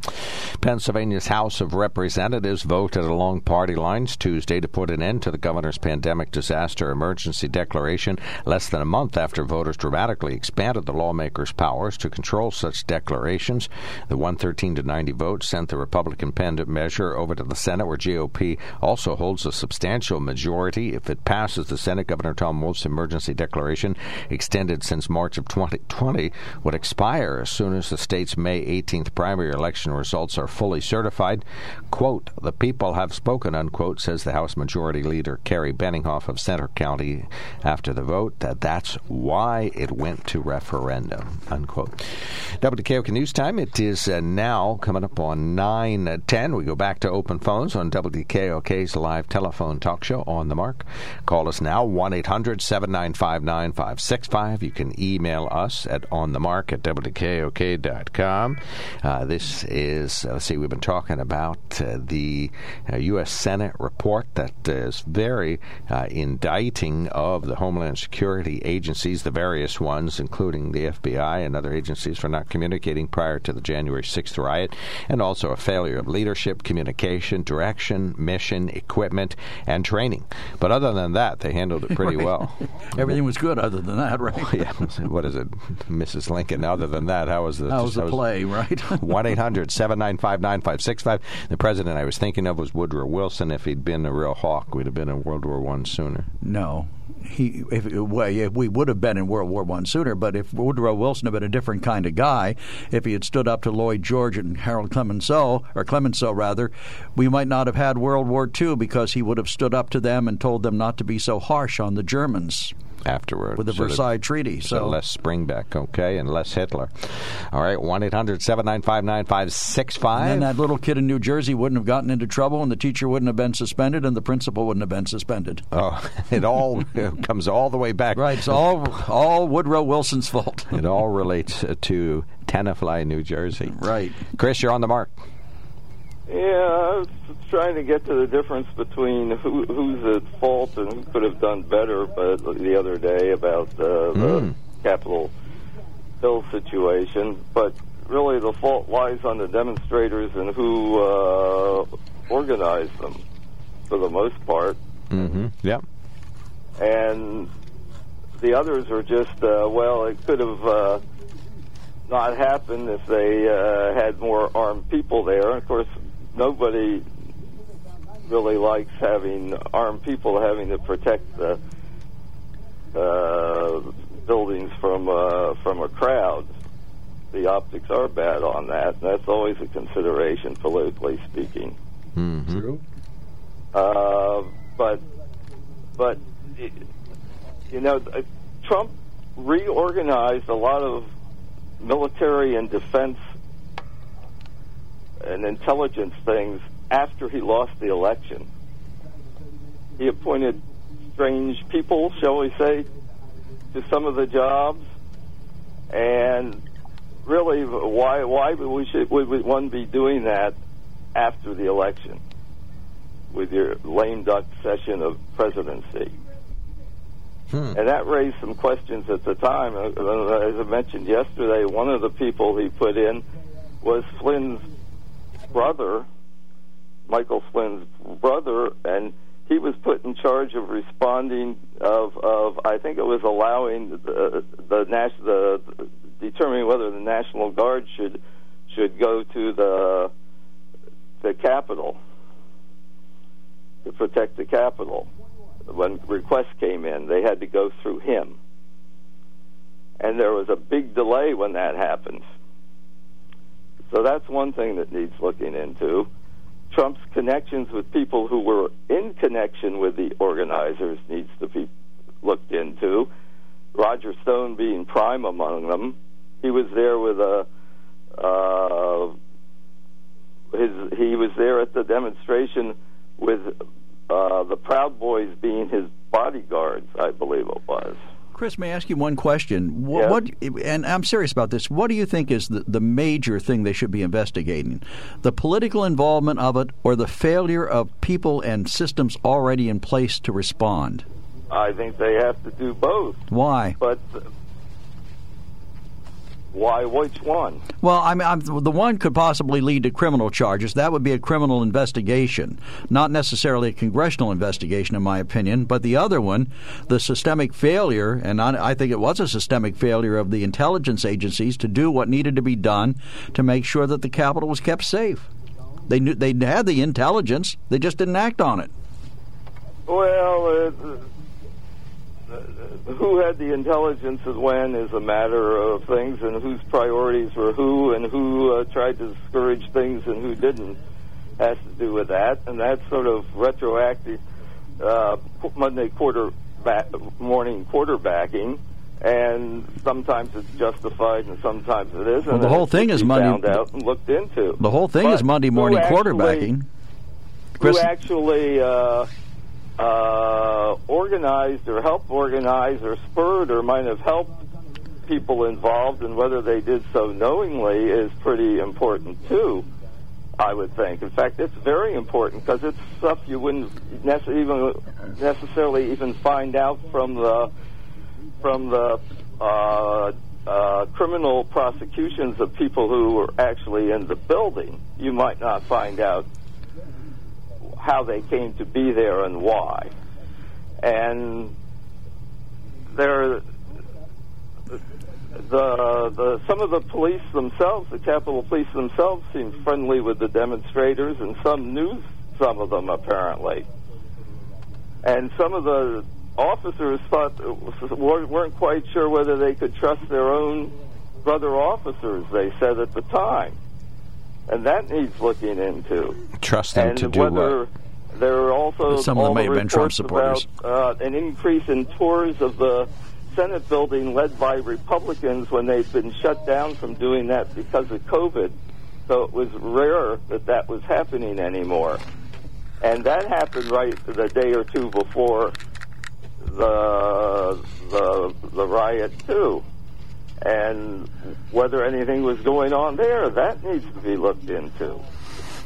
Speaker 2: Pennsylvania's House of Representatives voted along party lines Tuesday to put an end to the governor's pandemic disaster emergency declaration less than a month after voters dramatically expanded the lawmakers' powers to control such declarations. The 113 to 90 vote sent the Republican penned measure over to the Senate, where GOP also holds a substantial majority. If it passes the Senate, Governor Tom Wolf Emergency declaration, extended since March of 2020, would expire as soon as the state's May 18th primary election results are fully certified. Quote, the people have spoken, unquote, says the House Majority Leader Kerry Benninghoff of Centre County after the vote. That that's why it went to referendum, unquote. WKOK News Time. It is uh, now coming up on 9.10. We go back to open phones on WKOK's live telephone talk show on the mark. Call us now, 1 800 795 9565. You can email us at onthemark at WKOK.com. Uh, this is, uh, let's see, we've been talking about uh, the U.S. Uh, Senate report that is very uh, indicting of the Homeland Security agencies, the various ones, including the FBI and other agencies, for not communicating prior to the January 6th riot, and also a failure of leadership, communication, direction, mission, equipment, and training. But other than that, they handled it pretty well.
Speaker 3: Everything was good other than that, right?
Speaker 2: Oh, yeah. What is it, Mrs. Lincoln? Other than that, how was the,
Speaker 3: how was the play, right?
Speaker 2: 1 800 795 9565. The president I was thinking of was Woodrow Wilson. If he'd been a real hawk, we'd have been in World War One sooner.
Speaker 3: No, he if, well, yeah, we would have been in World War One sooner. But if Woodrow Wilson had been a different kind of guy, if he had stood up to Lloyd George and Harold Clemenceau or Clemenceau rather, we might not have had World War II because he would have stood up to them and told them not to be so harsh on the Germans
Speaker 2: afterward
Speaker 3: with the so Versailles Treaty.
Speaker 2: So. so less Springbeck, okay, and less Hitler. All right, one 9565
Speaker 3: And that little kid in New Jersey wouldn't have gotten into trouble, and the teacher wouldn't have been suspended, and the principal wouldn't have been suspended.
Speaker 2: Oh, it all comes all the way back.
Speaker 3: Right, it's all all Woodrow Wilson's fault.
Speaker 2: it all relates to Tenafly, New Jersey.
Speaker 3: Right,
Speaker 2: Chris, you're on the mark.
Speaker 7: Yeah, I was trying to get to the difference between who, who's at fault and who could have done better. But the other day about uh, the mm. Capitol Hill situation, but really the fault lies on the demonstrators and who uh, organized them, for the most part.
Speaker 2: Mm-hmm. Yep.
Speaker 7: And the others are just uh, well, it could have. Uh, not happened if they uh, had more armed people there. Of course, nobody really likes having armed people having to protect the uh, buildings from uh, from a crowd. The optics are bad on that. And that's always a consideration, politically speaking.
Speaker 2: Mm-hmm. True.
Speaker 7: Uh, but but you know, Trump reorganized a lot of military and defense and intelligence things after he lost the election. He appointed strange people, shall we say, to some of the jobs, and really, why why would we should would one be doing that after the election with your lame duck session of presidency? Hmm. And that raised some questions at the time. Uh, as I mentioned yesterday, one of the people he put in was Flynn's brother, Michael Flynn's brother, and he was put in charge of responding of, of I think it was allowing the the, nas- the determining whether the National Guard should should go to the the Capitol to protect the Capitol. When requests came in, they had to go through him, and there was a big delay when that happened. So that's one thing that needs looking into. Trump's connections with people who were in connection with the organizers needs to be looked into. Roger Stone being prime among them. He was there with a uh, his he was there at the demonstration with uh, the Proud Boys being his bodyguards, I believe it was.
Speaker 3: Chris, may I ask you one question?
Speaker 7: What, yes.
Speaker 3: what, and I'm serious about this. What do you think is the, the major thing they should be investigating? The political involvement of it, or the failure of people and systems already in place to respond?
Speaker 7: I think they have to do both.
Speaker 3: Why?
Speaker 7: But why? Which one?
Speaker 3: Well, I mean, I'm, the one could possibly lead to criminal charges. That would be a criminal investigation, not necessarily a congressional investigation, in my opinion. But the other one, the systemic failure, and I, I think it was a systemic failure of the intelligence agencies to do what needed to be done to make sure that the Capitol was kept safe. They knew they had the intelligence; they just didn't act on it.
Speaker 7: Well, uh, who had the intelligence and when is a matter of things, and whose priorities were who, and who uh, tried to discourage things and who didn't has to do with that, and that sort of retroactive uh, Monday quarter back, morning quarterbacking. And sometimes it's justified, and sometimes it isn't.
Speaker 3: Well, the whole thing is Monday-
Speaker 7: found out and looked into.
Speaker 3: The whole thing
Speaker 7: But
Speaker 3: is Monday
Speaker 7: who
Speaker 3: morning
Speaker 7: actually-
Speaker 3: quarterbacking. Chris,
Speaker 7: who actually uh, uh, organized or helped organize or spurred or might have helped people involved, and whether they did so knowingly is pretty important too. I would think. In fact, it's very important because it's stuff you wouldn't even necessarily even find out from the from the uh, uh, criminal prosecutions of people who were actually in the building. You might not find out how they came to be there and why. And there, the the some of the police themselves, the Capitol Police themselves, seemed friendly with the demonstrators, and some knew some of them apparently. And some of the officers thought weren't quite sure whether they could trust their own brother officers. They said at the time, and that needs looking into.
Speaker 2: Trust them
Speaker 7: and
Speaker 2: to do
Speaker 7: whether
Speaker 2: what?
Speaker 7: there are also
Speaker 3: Some of them may
Speaker 7: the
Speaker 3: have been Trump supporters.
Speaker 7: about uh, an increase in tours of the Senate building led by Republicans when they've been shut down from doing that because of COVID. So it was rare that that was happening anymore. And that happened right the day or two before the the the riot too. And whether anything was going on there, that needs to be looked into.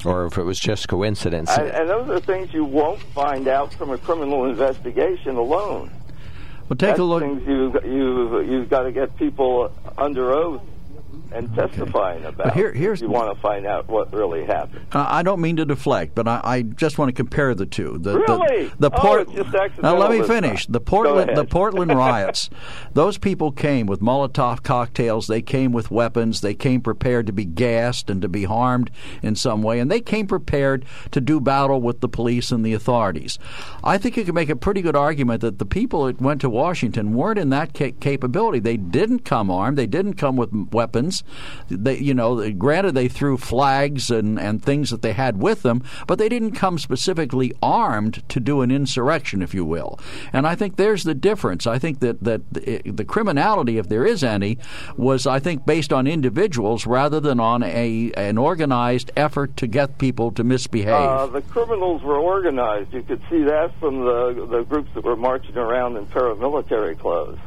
Speaker 2: Or if it was just coincidence.
Speaker 7: And, and those are things you won't find out from a criminal investigation alone.
Speaker 3: well, take
Speaker 7: That's
Speaker 3: a look.
Speaker 7: things you you you've got to get people under oath and testifying about.
Speaker 3: here- here's-
Speaker 7: you want to find out what really happened.
Speaker 3: Uh, I don't mean to deflect, but I, I just want to compare the two. The,
Speaker 7: Really?
Speaker 3: The, the
Speaker 7: Oh,
Speaker 3: Port-
Speaker 7: just
Speaker 3: now let me finish. The Portland, the. Portland riots. Those people came with Molotov cocktails. They came with weapons. They came prepared to be gassed and to be harmed in some way, and they came prepared to do battle with the police and the authorities. I think you can make a pretty good argument that the people that went to Washington weren't in that ca- capability. They didn't come armed. They didn't come with m- They, you know, granted they threw flags and, and things that they had with them, but they didn't come specifically armed to do an insurrection, if you will. And I think there's the difference. I think that, that the, the criminality, if there is any, was, I think, based on individuals rather than on a an organized effort to get people to misbehave.
Speaker 7: Uh, the criminals were organized. You could see that from the the groups that were marching around in paramilitary clothes,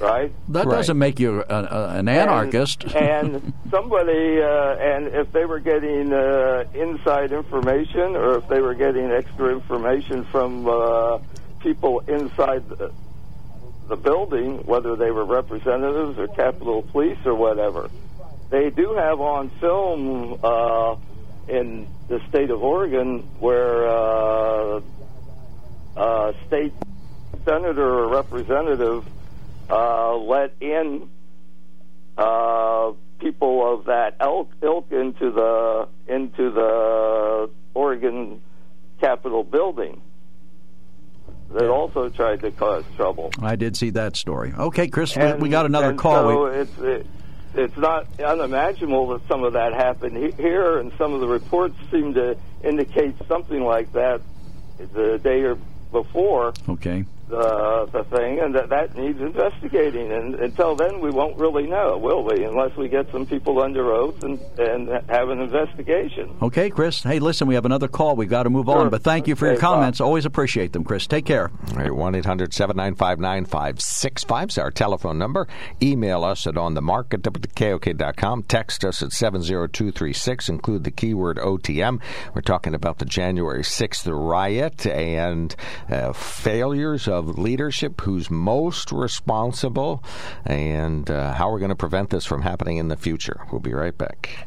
Speaker 7: right?
Speaker 3: that
Speaker 2: Right.
Speaker 3: doesn't make you a, a, an anarchist.
Speaker 7: And, and somebody, uh, and if they were getting uh, inside information or if they were getting extra information from uh, people inside the, the building, whether they were representatives or Capitol Police or whatever, they do have on film uh, in the state of Oregon where uh, a state senator or representative uh, let in uh, people of that ilk, ilk into the into the Oregon Capitol building that also tried to cause trouble.
Speaker 3: I did see that story. Okay, Chris, we-
Speaker 7: And-
Speaker 3: we got another call.
Speaker 7: So
Speaker 3: We-
Speaker 7: it's it, it's not unimaginable that some of that happened he- here, and some of the reports seem to indicate something like that the day or before
Speaker 3: okay.
Speaker 7: The the thing, and that that needs investigating. And until then, we won't really know, will we? Unless we get some people under oath and and have an investigation.
Speaker 3: Okay, Chris. Hey, listen, we have another call. We've got to move on, but thank you for your
Speaker 7: Okay, bye.
Speaker 3: comments. Always appreciate them, Chris. Take care.
Speaker 2: All right, 1 800 795 9565 is our telephone number. Email us at onthemark at WKOK.com. Text us at 70236. Include the keyword OTM. We're talking about the January 6th riot and uh, failures of leadership. Who's most responsible? And uh, how we're going to prevent this from happening in the future. We'll be right back.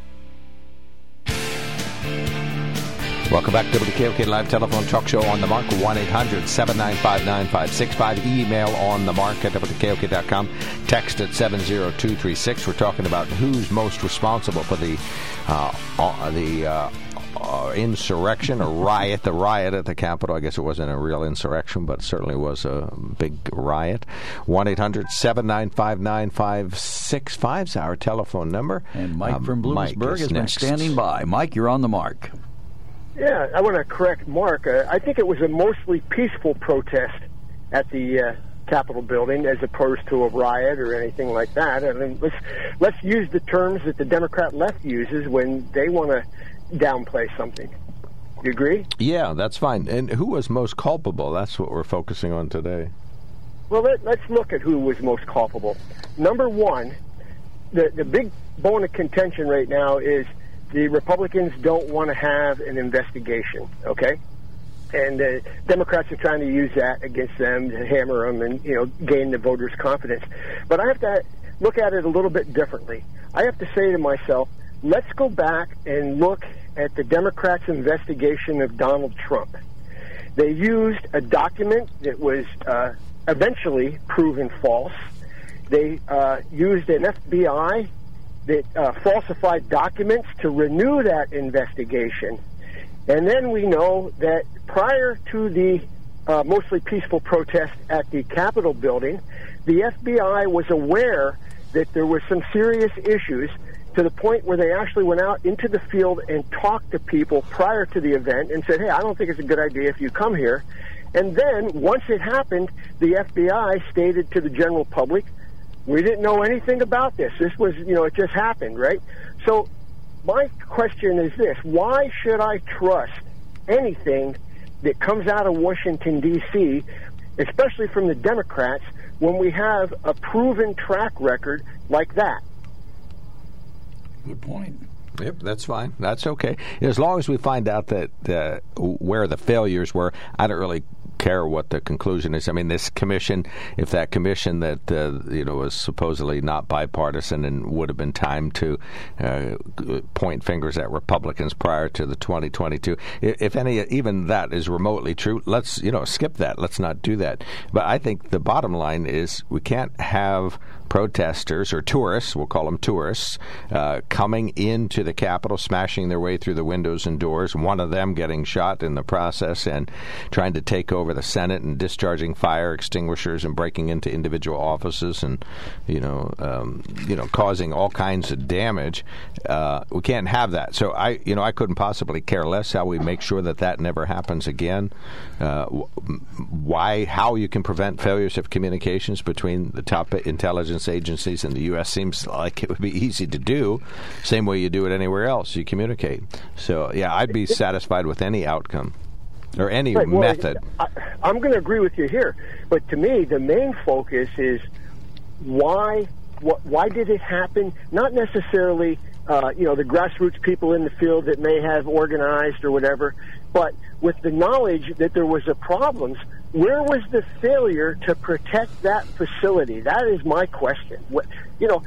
Speaker 2: Welcome back to WKOK Live Telephone Talk Show on the Mark, 1 800 795 9565. Email on the Mark at WKOK.com. Text at 70236. We're talking about who's most responsible for the, uh, uh, the uh, uh, insurrection a riot, the riot at the Capitol. I guess it wasn't a real insurrection, but certainly was a big riot. 1 800 795 9565 is our telephone number.
Speaker 3: And Mike
Speaker 2: Um,
Speaker 3: from
Speaker 2: Mike
Speaker 3: Bloomsburg
Speaker 2: is
Speaker 3: has been standing by. Mike, you're on the mark.
Speaker 8: Yeah, I want to correct Mark. Uh, I think it was a mostly peaceful protest at the uh, Capitol building, as opposed to a riot or anything like that. I mean, let's let's use the terms that the Democrat left uses when they want to downplay something. You agree?
Speaker 2: Yeah, that's fine. And who was most culpable? That's what we're focusing on today.
Speaker 8: Well, let, let's look at who was most culpable. Number one, the the big bone of contention right now is the Republicans don't want to have an investigation. Okay, and the Democrats are trying to use that against them to hammer them and you know gain the voters' confidence. But I have to look at it a little bit differently. I have to say to myself, let's go back and look at the Democrats' investigation of Donald Trump. They used a document that was uh, eventually proven false. They uh, used an FBI that uh, falsified documents to renew that investigation. And then we know that prior to the uh, mostly peaceful protest at the Capitol building, the FBI was aware that there were some serious issues to the point where they actually went out into the field and talked to people prior to the event and said, hey, I don't think it's a good idea if you come here. And then, once it happened, the FBI stated to the general public, we didn't know anything about this. This was, you know, it just happened, right? So, my question is this why should I trust anything that comes out of Washington, D.C., especially from the Democrats, when we have a proven track record like that?
Speaker 3: Good point.
Speaker 2: Yep, that's fine. That's okay. As long as we find out that uh, where the failures were, I don't really care what the conclusion is. I mean, this commission, if that commission that uh, you know was supposedly not bipartisan and would have been time to uh, point fingers at Republicans prior to the 2022, if any, even that is remotely true, let's you know skip that. Let's not do that. But I think the bottom line is we can't have protesters or tourists, we'll call them tourists, uh, coming into the Capitol, smashing their way through the windows and doors, one of them getting shot in the process and trying to take over the Senate and discharging fire extinguishers and breaking into individual offices and, you know, um, you know, causing all kinds of damage. Uh, we can't have that. So I, you know, I couldn't possibly care less how we make sure that that never happens again. Uh, why, how you can prevent failures of communications between the top intelligence agencies in the U.S. seems like it would be easy to do. Same way you do it anywhere else, you communicate. So, yeah, I'd be satisfied with any outcome or any
Speaker 8: Right, well,
Speaker 2: method.
Speaker 8: I, I'm going to agree with you here, but to me, the main focus is why wh- why did it happen? Not necessarily, uh, you know, the grassroots people in the field that may have organized or whatever, but with the knowledge that there was a problems. Where was the failure to protect that facility? That is my question. What, you know,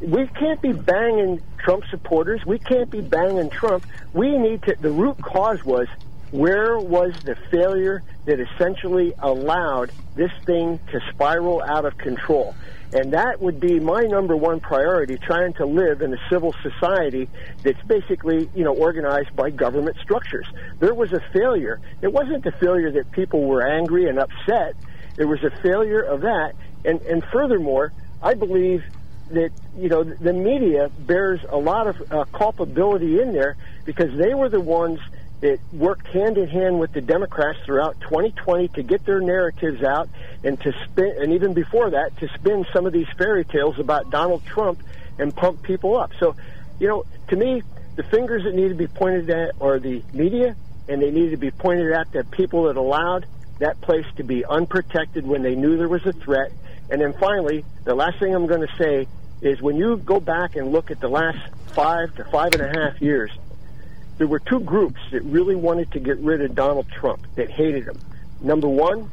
Speaker 8: we can't be banging Trump supporters. We can't be banging Trump. We need to. The root cause was where was the failure that essentially allowed this thing to spiral out of control? And that would be my number one priority, trying to live in a civil society that's basically, you know, organized by government structures. There was a failure. It wasn't a failure that people were angry and upset. It was a failure of that. And, and furthermore, I believe that, you know, the media bears a lot of uh, culpability in there because they were the ones – it worked hand in hand with the Democrats throughout 2020 to get their narratives out and to spin, and even before that, to spin some of these fairy tales about Donald Trump and pump people up. So, you know, to me, the fingers that need to be pointed at are the media, and they need to be pointed at the people that allowed that place to be unprotected when they knew there was a threat. And then finally, the last thing I'm going to say is when you go back and look at the last five to five and a half years, there were two groups that really wanted to get rid of Donald Trump, that hated him. Number one,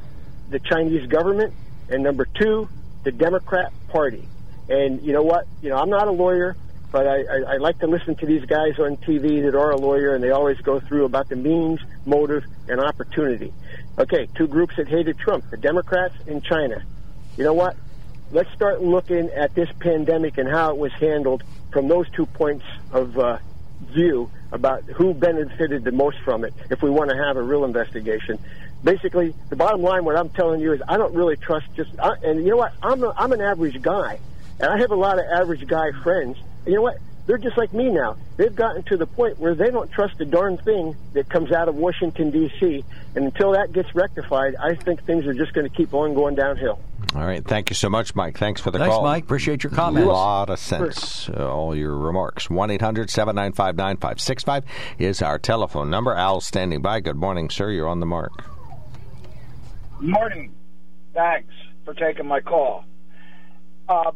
Speaker 8: the Chinese government, and number two, the Democrat Party. And you know what? You know, I'm not a lawyer, but I, I, I like to listen to these guys on TV that are a lawyer, and they always go through about the means, motive, and opportunity. Okay, two groups that hated Trump, the Democrats and China. You know what? Let's start looking at this pandemic and how it was handled from those two points of uh, view about who benefited the most from it if we want to have a real investigation. Basically, the bottom line, what I'm telling you is I don't really trust just, I, and you know what? I'm, a, I'm an average guy, and I have a lot of average guy friends. And you know what? They're just like me now. They've gotten to the point where they don't trust a darn thing that comes out of Washington, D.C. And until that gets rectified, I think things are just going to keep on going downhill.
Speaker 2: All right. Thank you so much, Mike. Thanks for the
Speaker 3: Thanks,
Speaker 2: call.
Speaker 3: Mike. Appreciate your comments.
Speaker 2: A lot of sense, uh, all your remarks. 1 800 795 9565 is our telephone number. Al standing by. Good morning, sir. You're on the mark.
Speaker 9: Morning. Thanks for taking my call. Uh,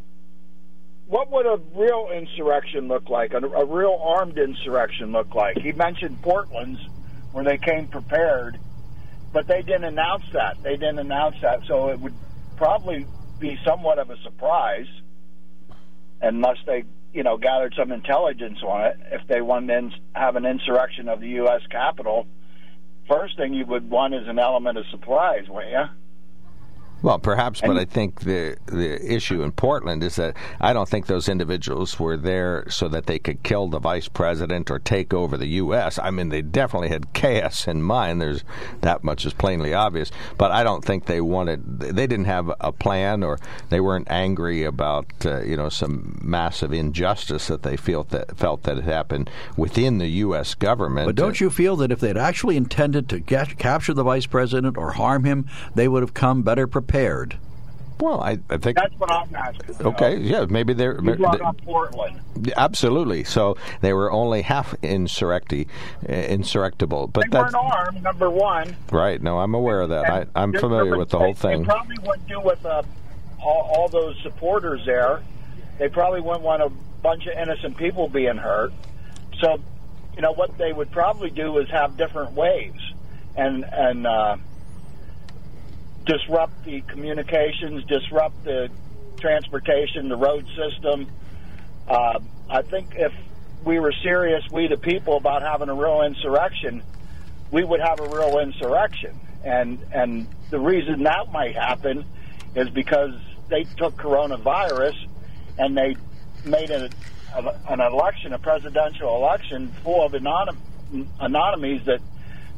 Speaker 9: what would a real insurrection look like? A, a real armed insurrection look like? He mentioned Portland's, where they came prepared, but they didn't announce that. They didn't announce that, so it would probably be somewhat of a surprise unless they, you know, gathered some intelligence on it. If they want to have an insurrection of the U.S. Capitol, first thing you would want is an element of surprise, wouldn't you?
Speaker 2: Well, perhaps, but I think the the issue in Portland is that I don't think those individuals were there so that they could kill the vice president or take over the U.S. I mean, they definitely had chaos in mind. There's that much is plainly obvious, but I don't think they wanted. They didn't have a plan, or they weren't angry about uh, you know some massive injustice that they felt that felt that had happened within the U.S. government.
Speaker 3: But don't you feel that if they'd actually intended to get, capture the vice president or harm him, they would have come better prepared? Prepared?
Speaker 2: Well, I, I, think
Speaker 9: that's what I'm asking.
Speaker 2: Okay, yeah, maybe they're
Speaker 9: you brought they, up Portland.
Speaker 2: Absolutely. So they were only half insurrecti, insurrectable, but
Speaker 9: they
Speaker 2: that's
Speaker 9: weren't armed. Number one.
Speaker 2: Right. No, I'm aware of that. I, I'm familiar with the whole thing.
Speaker 9: They probably wouldn't do with uh, all, all those supporters there. They probably wouldn't want a bunch of innocent people being hurt. So, you know, what they would probably do is have different waves, and and. Uh, disrupt the communications, disrupt the transportation, the road system. Uh, I think if we were serious, we the people, about having a real insurrection, we would have a real insurrection. And and the reason that might happen is because they took coronavirus and they made a, a, an election, a presidential election, full of anonymies that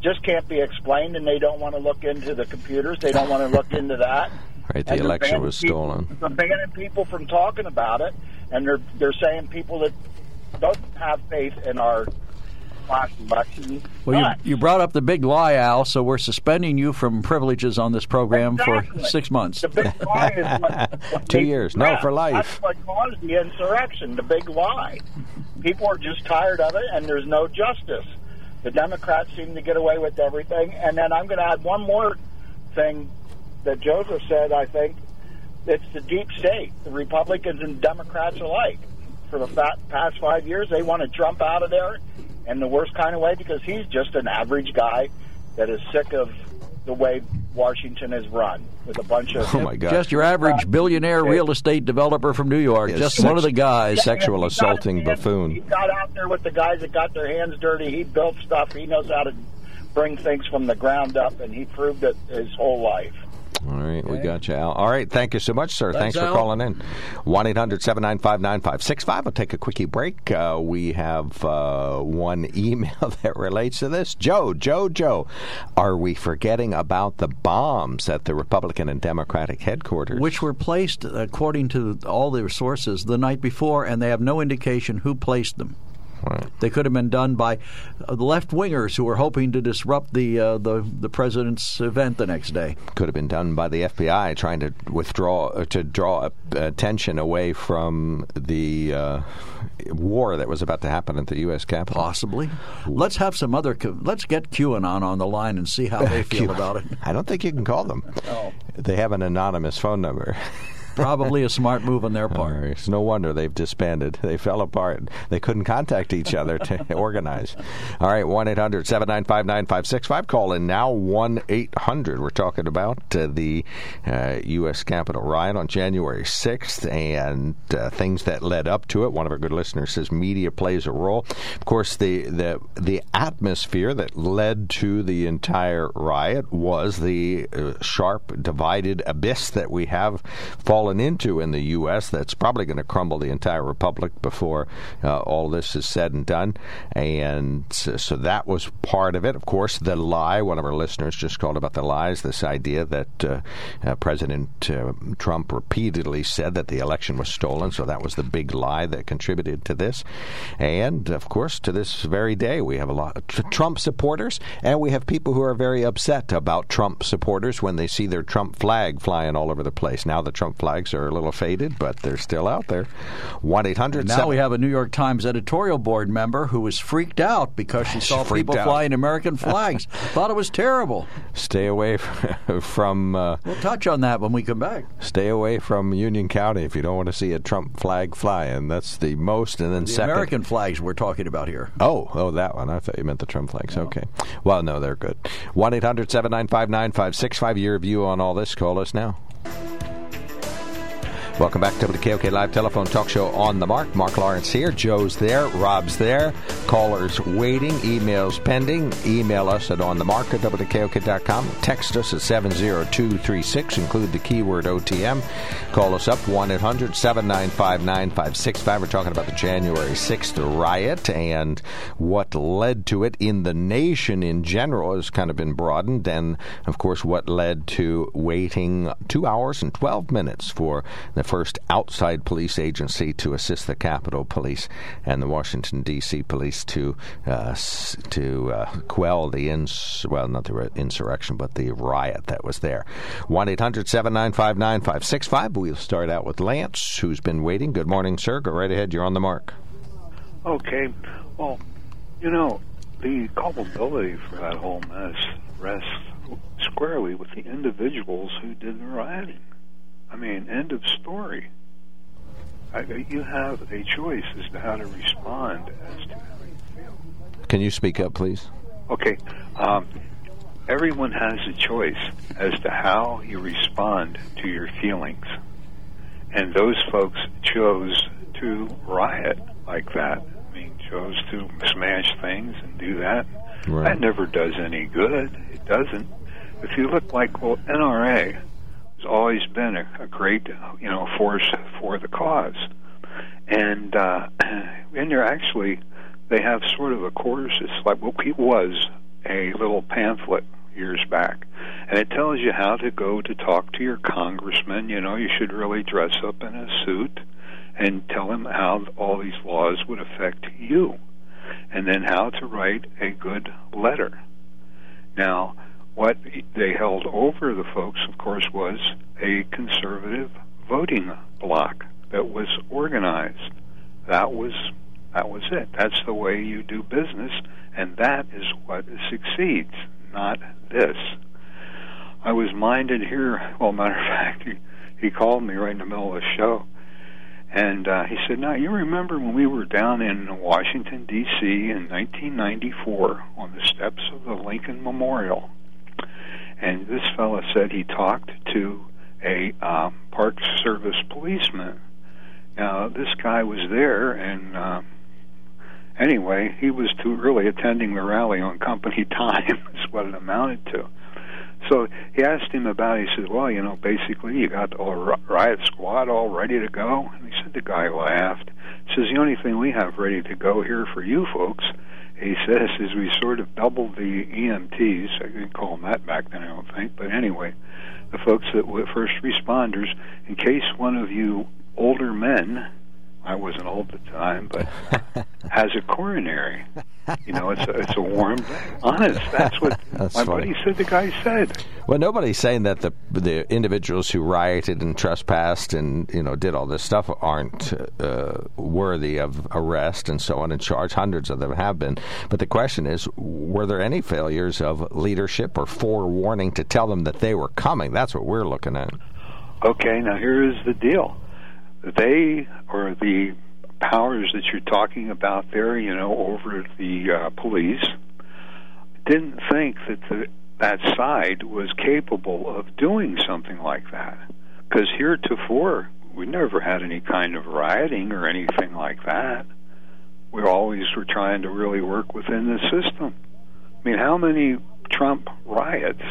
Speaker 9: just can't be explained, and they don't want to look into the computers. They don't want to look into that.
Speaker 2: Right, the
Speaker 9: and
Speaker 2: election was
Speaker 9: people,
Speaker 2: stolen.
Speaker 9: They're banning people from talking about it, and they're they're saying people that don't have faith in our last election.
Speaker 3: Well, you, you brought up the big lie, Al. So we're suspending you from privileges on this program
Speaker 9: exactly.
Speaker 3: for six months.
Speaker 9: The big lie is what, what
Speaker 2: two years. No, for life.
Speaker 9: That's what caused the insurrection. The big lie. People are just tired of it, and there's no justice. The Democrats seem to get away with everything. And then I'm going to add one more thing that Joseph said, I think. It's the deep state, the Republicans and Democrats alike. For the past five years, they want to jump out of there in the worst kind of way because he's just an average guy that is sick of the way Washington is run with a bunch of
Speaker 2: oh my God.
Speaker 3: just your average billionaire real estate developer from New York,
Speaker 2: Yeah,
Speaker 3: just
Speaker 2: sex-
Speaker 3: one of the guys.
Speaker 2: Sexual assaulting
Speaker 9: got hands-
Speaker 2: buffoon.
Speaker 9: He got out there with the guys that got their hands dirty. He built stuff. He knows how to bring things from the ground up, and he proved it his whole life.
Speaker 2: All right, we got you, Al. All right, thank you so much, sir.
Speaker 3: Thanks,
Speaker 2: Thanks, for
Speaker 3: Al.
Speaker 2: calling in. 1 800 795 9565. We'll take a quickie break. Uh, we have uh, one email that relates to this. Joe, Joe, Joe, are we forgetting about the bombs at the Republican and Democratic headquarters?
Speaker 3: Which were placed, according to all their sources, the night before, and they have no indication who placed them.
Speaker 2: Right.
Speaker 3: They could have been done by uh, left wingers who were hoping to disrupt the, uh, the the president's event the next day.
Speaker 2: Could have been done by the FBI trying to withdraw, uh, to draw attention away from the uh, war that was about to happen at the U.S. Capitol.
Speaker 3: Possibly. Let's have some other. Let's get QAnon on the line and see how they feel about it.
Speaker 2: I don't think you can call them. They have an anonymous phone number.
Speaker 3: Probably a smart move on their part.
Speaker 2: Right. It's no wonder they've disbanded. They fell apart. They couldn't contact each other to organize. All right, 1 800 795 9565. Call in now 1 800. We're talking about uh, the uh, U.S. Capitol riot on January 6th and uh, things that led up to it. One of our good listeners says media plays a role. Of course, the, the, the atmosphere that led to the entire riot was the uh, sharp, divided abyss that we have fallen into in the U.S. that's probably going to crumble the entire republic before uh, all this is said and done. And so, so that was part of it. Of course, the lie, one of our listeners just called about the lies, this idea that uh, uh, President uh, Trump repeatedly said that the election was stolen. So that was the big lie that contributed to this. And of course, to this very day, we have a lot of tr- Trump supporters, and we have people who are very upset about Trump supporters when they see their Trump flag flying all over the place. Now the Trump flags are a little faded, but they're still out there. 1 800
Speaker 3: Now we have a New York Times editorial board member who was freaked out because she saw
Speaker 2: freaked
Speaker 3: people
Speaker 2: out.
Speaker 3: flying American flags. Thought it was terrible.
Speaker 2: Stay away from uh,
Speaker 3: We'll touch on that when we come back.
Speaker 2: stay away from Union County if you don't want to see a Trump flag flying. That's the most, and then
Speaker 3: The
Speaker 2: second.
Speaker 3: American flags we're talking about here.
Speaker 2: Oh, oh, that one. I thought you meant the Trump flags. Okay. Well, no, they're good. 1 800 795 9565. Your view on all this. Call us now. Welcome back to the KOK Live Telephone Talk Show on the Mark. Mark Lawrence here. Joe's there. Rob's there. Callers waiting. Emails pending. Email us at onthemark at WKOK.com. Text us at 70236. Include the keyword OTM. Call us up 1 800 795 9565. We're talking about the January 6th riot and what led to it in the nation in general has kind of been broadened. And, of course, what led to waiting two hours and 12 minutes for the first outside police agency to assist the Capitol Police and the Washington D.C. Police to uh, to uh, quell the ins well not the re- insurrection but the riot that was there. One 9565 We'll start out with Lance, who's been waiting. Good morning, sir. Go right ahead. You're on the mark.
Speaker 10: Okay. Well, you know, the culpability for that whole mess rests squarely with the individuals who did the rioting. I mean, end of story. I, you have a choice as to how to respond as to how you feel.
Speaker 2: Can you speak up, please?
Speaker 10: Okay. Um, everyone has a choice as to how you respond to your feelings. And those folks chose to riot like that. I mean, chose to smash things and do that.
Speaker 2: Right.
Speaker 10: That never does any good. It doesn't. If you look like, well, NRA has always been a, a great, you know, force for the cause. And, uh, and they're actually, they have sort of a course. It's like, well, it was a little pamphlet years back. And it tells you how to go to talk to your congressman. You know, you should really dress up in a suit and tell him how all these laws would affect you. And then how to write a good letter. Now, what they held over the folks, of course, was a conservative voting bloc that was organized. That was that was it. That's the way you do business, and that is what succeeds, not this. I was minded here. Well, matter of fact, he, he called me right in the middle of the show, and uh, he said, "Now you remember when we were down in Washington D.C. in 1994 on the steps of the Lincoln Memorial?" And this fellow said he talked to a uh, Park Service policeman. Now this guy was there, and uh, anyway, he was too early attending the rally on company time. is what it amounted to. So he asked him about. it. He said, "Well, you know, basically, you got the riot squad all ready to go." And he said the guy laughed. He says, "The only thing we have ready to go here for you folks," he says, "is we sort of doubled the EMTs. I didn't call them that back then, I don't think, but anyway, the folks that were first responders, in case one of you older men." I wasn't old at the time, but has a coronary. You know, it's a, it's a warm day. Honest, that's what that's my funny. buddy said. The guy said.
Speaker 2: Well, nobody's saying that the the individuals who rioted and trespassed and you know did all this stuff aren't uh, worthy of arrest and so on and charge. Hundreds of them have been. But the question is, were there any failures of leadership or forewarning to tell them that they were coming? That's what we're looking at.
Speaker 10: Okay, now here is the deal they or the powers that you're talking about there, you know, over the uh, police, didn't think that the, that side was capable of doing something like that. Because heretofore, we never had any kind of rioting or anything like that. We always were trying to really work within the system. I mean, how many Trump riots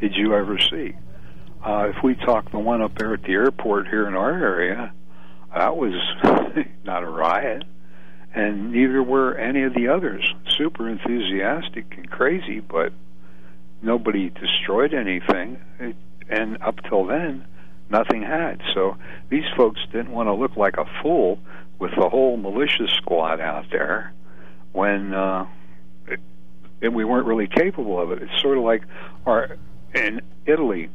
Speaker 10: did you ever see? Uh, if we talk the one up there at the airport here in our area, that was not a riot, and neither were any of the others. Super enthusiastic and crazy, but nobody destroyed anything, and up till then, nothing had. So these folks didn't want to look like a fool with the whole militia squad out there when uh, it, it, we weren't really capable of it. It's sort of like our in Italy,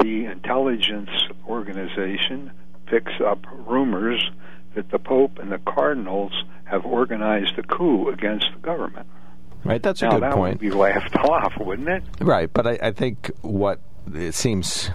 Speaker 10: the intelligence organization picks up rumors that the Pope and the cardinals have organized a coup against the government.
Speaker 2: Right, that's
Speaker 10: now,
Speaker 2: a good
Speaker 10: that
Speaker 2: point.
Speaker 10: Would be laughed off, wouldn't it?
Speaker 2: Right, but I, I think what it seems,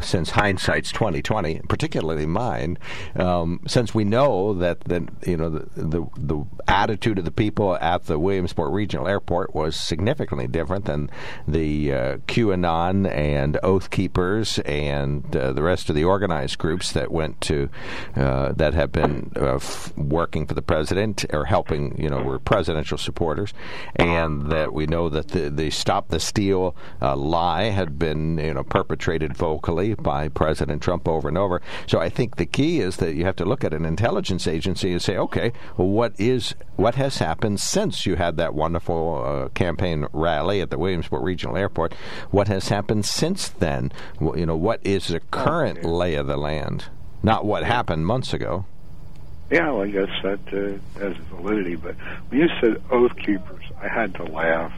Speaker 2: since hindsight's twenty twenty, particularly mine, um, since we know that the you know the, the, the attitude of the people at the Williamsport Regional Airport was significantly different than the uh, QAnon and Oath Keepers and uh, the rest of the organized groups that went to uh, that have been uh, f- working for the president or helping you know were presidential supporters, and that we know that the the Stop the Steal uh, lie had been you know perpetrated vocally by President Trump over and over. So I think the key is that you have to look at an intelligence agency and say, okay, well, what is what has happened since you had that wonderful uh, campaign rally at the Williamsport Regional Airport? What has happened since then? Well, you know, what is the current lay of the land? Not what happened months ago.
Speaker 10: Yeah, well, I guess that uh, has validity. But when you said Oath Keepers, I had to laugh.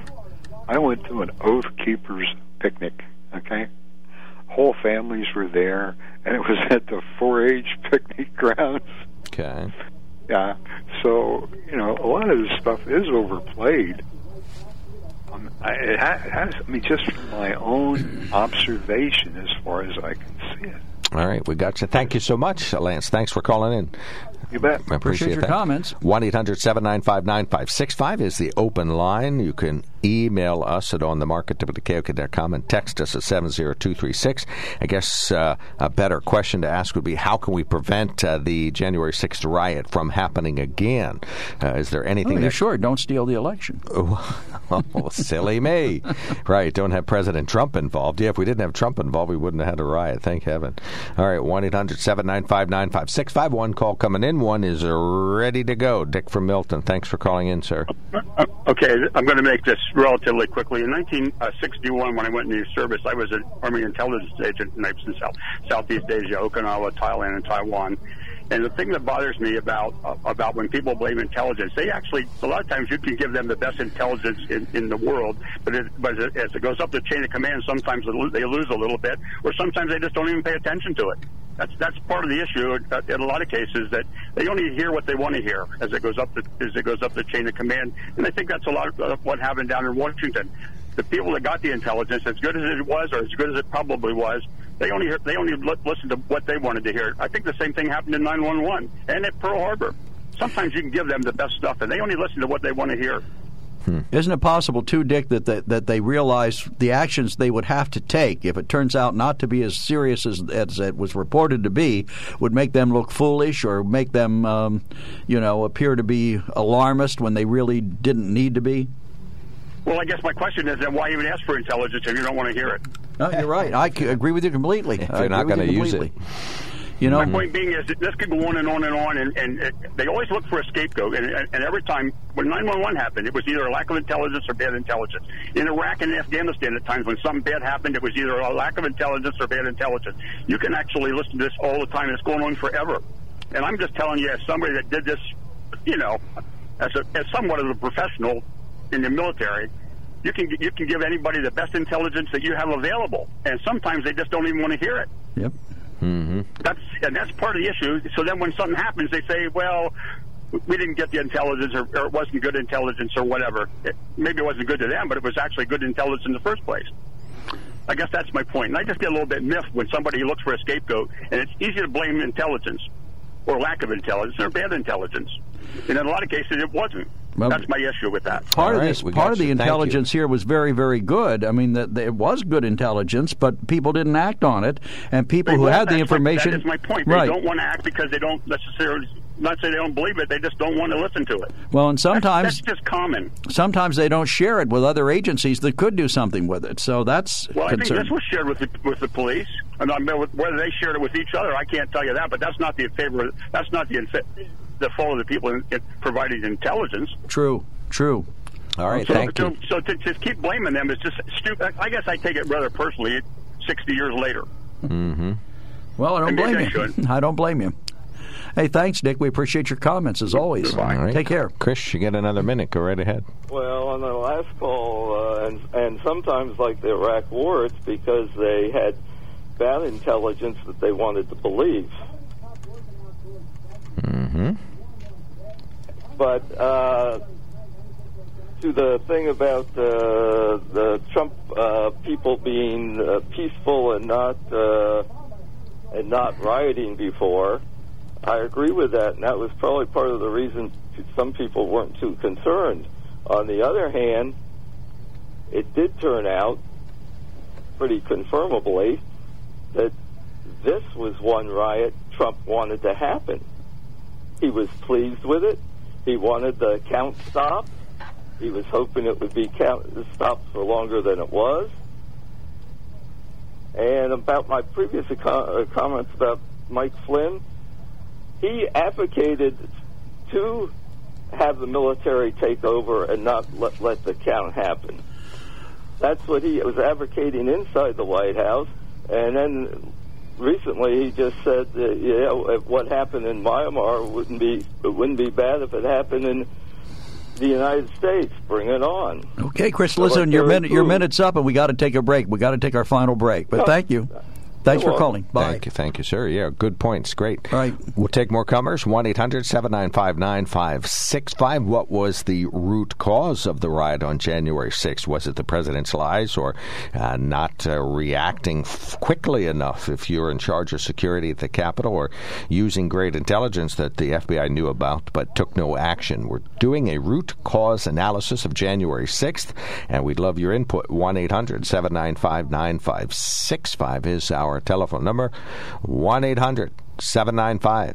Speaker 10: I went to an Oath Keepers picnic Okay, whole families were there, and it was at the 4-H picnic grounds.
Speaker 2: Okay.
Speaker 10: Yeah. So you know, a lot of this stuff is overplayed. Um, I, it has. I mean, just from my own observation, as far as I can see it.
Speaker 2: All right, we got you. Thank you so much, Lance. Thanks for calling in.
Speaker 10: You bet.
Speaker 2: I appreciate,
Speaker 3: appreciate your
Speaker 2: that.
Speaker 3: comments.
Speaker 2: 1 800 795 9565 is the open line. You can email us at onthemarket.com and text us at 70236. I guess uh, a better question to ask would be how can we prevent uh, the January 6th riot from happening again? Uh, is there anything?
Speaker 3: Oh, that... sure. Don't steal the election.
Speaker 2: oh, silly me. right. Don't have President Trump involved. Yeah, if we didn't have Trump involved, we wouldn't have had a riot. Thank heaven. All right. 1 800 795 9565. One call coming in. And one is ready to go. Dick from Milton. Thanks for calling in, sir.
Speaker 11: Uh, okay. I'm going to make this relatively quickly. In 1961, when I went into service, I was an Army intelligence agent in South, Southeast Asia, Okinawa, Thailand, and Taiwan. And the thing that bothers me about uh, about when people blame intelligence, they actually a lot of times you can give them the best intelligence in, in the world, but it, but as it goes up the chain of command, sometimes they lose a little bit, or sometimes they just don't even pay attention to it. That's that's part of the issue in a lot of cases that they only hear what they want to hear as it goes up the as it goes up the chain of command, and I think that's a lot of what happened down in Washington. The people that got the intelligence, as good as it was or as good as it probably was, they only hear, they only li- listened to what they wanted to hear. I think the same thing happened in 911 and at Pearl Harbor. Sometimes you can give them the best stuff, and they only listen to what they want to hear.
Speaker 3: Isn't it possible, too, Dick, that they, that they realize the actions they would have to take, if it turns out not to be as serious as, as it was reported to be, would make them look foolish or make them, um, you know, appear to be alarmist when they really didn't need to be?
Speaker 11: Well, I guess my question is then why even ask for intelligence if you don't want to hear it?
Speaker 3: No, you're right. I c- agree with you completely.
Speaker 2: If
Speaker 3: I
Speaker 2: you're not
Speaker 3: agree with
Speaker 2: going to
Speaker 3: you
Speaker 2: use it.
Speaker 3: completely. You know,
Speaker 11: my point being is that this could go on and on and on, and, and it, they always look for a scapegoat. And, and, and every time when 911 happened, it was either a lack of intelligence or bad intelligence. In Iraq and Afghanistan, at times when something bad happened, it was either a lack of intelligence or bad intelligence. You can actually listen to this all the time, and it's going on forever. And I'm just telling you, as somebody that did this, you know, as, a, as somewhat of a professional in the military, you can you can give anybody the best intelligence that you have available, and sometimes they just don't even want to hear it.
Speaker 3: Yep.
Speaker 2: Mm-hmm.
Speaker 11: That's and that's part of the issue. So then when something happens, they say, "Well, we didn't get the intelligence, or, or it wasn't good intelligence, or whatever." It, maybe it wasn't good to them, but it was actually good intelligence in the first place. I guess that's my point. And I just get a little bit miffed when somebody looks for a scapegoat, and it's easy to blame intelligence or lack of intelligence or bad intelligence. And in a lot of cases, it wasn't.
Speaker 3: Well,
Speaker 11: that's my issue with that.
Speaker 3: part
Speaker 2: All
Speaker 3: of this,
Speaker 2: we
Speaker 3: part of the
Speaker 2: you.
Speaker 3: Intelligence here was very, very good. I mean, that that it was good intelligence, but people didn't act on it, and people
Speaker 11: They
Speaker 3: who had the
Speaker 11: That's my-
Speaker 3: information.
Speaker 11: that is my point.
Speaker 3: Right.
Speaker 11: They don't want to act because they don't necessarily. Not say they don't believe it. They just don't want to listen to it.
Speaker 3: Well, and sometimes
Speaker 11: that's just common.
Speaker 3: sometimes they don't share it with other agencies that could do something with it. So that's
Speaker 11: Well, I think
Speaker 3: concerning.
Speaker 11: this was shared with the, with the police, and I mean, whether they shared it with each other, I can't tell you that. But that's not the favor. That's not the infe- the fault of the people in, in providing intelligence.
Speaker 3: True. True.
Speaker 2: All right,
Speaker 11: so,
Speaker 2: thank
Speaker 11: so,
Speaker 2: you.
Speaker 11: so to just keep blaming them is just stupid. I guess I take it rather personally. Sixty years later,
Speaker 2: Mm-hmm.
Speaker 3: Well, I don't
Speaker 11: And
Speaker 3: blame
Speaker 11: I
Speaker 3: you. I don't blame you. Hey, thanks, Dick. We appreciate your comments as always.
Speaker 2: All right.
Speaker 3: Take care.
Speaker 2: Chris, you get another minute. Go right ahead.
Speaker 7: Well, on the last call, uh, and and sometimes like the Iraq War, it's because they had bad intelligence that they wanted to believe.
Speaker 2: Mm-hmm.
Speaker 7: But uh, to the thing about uh, the Trump uh, people being uh, peaceful and not uh, and not rioting before, I agree with that, and that was probably part of the reason some people weren't too concerned. On the other hand, it did turn out pretty confirmably that this was one riot Trump wanted to happen. He was pleased with it. He wanted the count stopped. He was hoping it would be count stopped for longer than it was. And about my previous co- uh, comments about Mike Flynn, he advocated to have the military take over and not let, let the count happen. That's what he was advocating inside the White House. And then recently he just said, that, if what happened in Myanmar wouldn't be it wouldn't be bad if it happened in the United States. Bring it on.
Speaker 3: Okay, Chris.
Speaker 7: So
Speaker 3: Listen, your minute your minute's up, and we got to take a break. We got to take our final break. But
Speaker 7: Oh.
Speaker 3: thank you. Thanks
Speaker 7: You're
Speaker 3: for
Speaker 7: welcome.
Speaker 3: calling. Bye.
Speaker 2: Thank you, thank you, sir. Yeah, good points. Great.
Speaker 3: All right.
Speaker 2: We'll take more comers. 1 800 795 9565. What was the root cause of the riot on January 6th? Was it the president's lies or uh, not uh, reacting f- quickly enough if you're in charge of security at the Capitol or using great intelligence that the FBI knew about but took no action? We're doing a root cause analysis of January 6th, and we'd love your input. 1 800 795 9565 is our telephone number. 1 800 795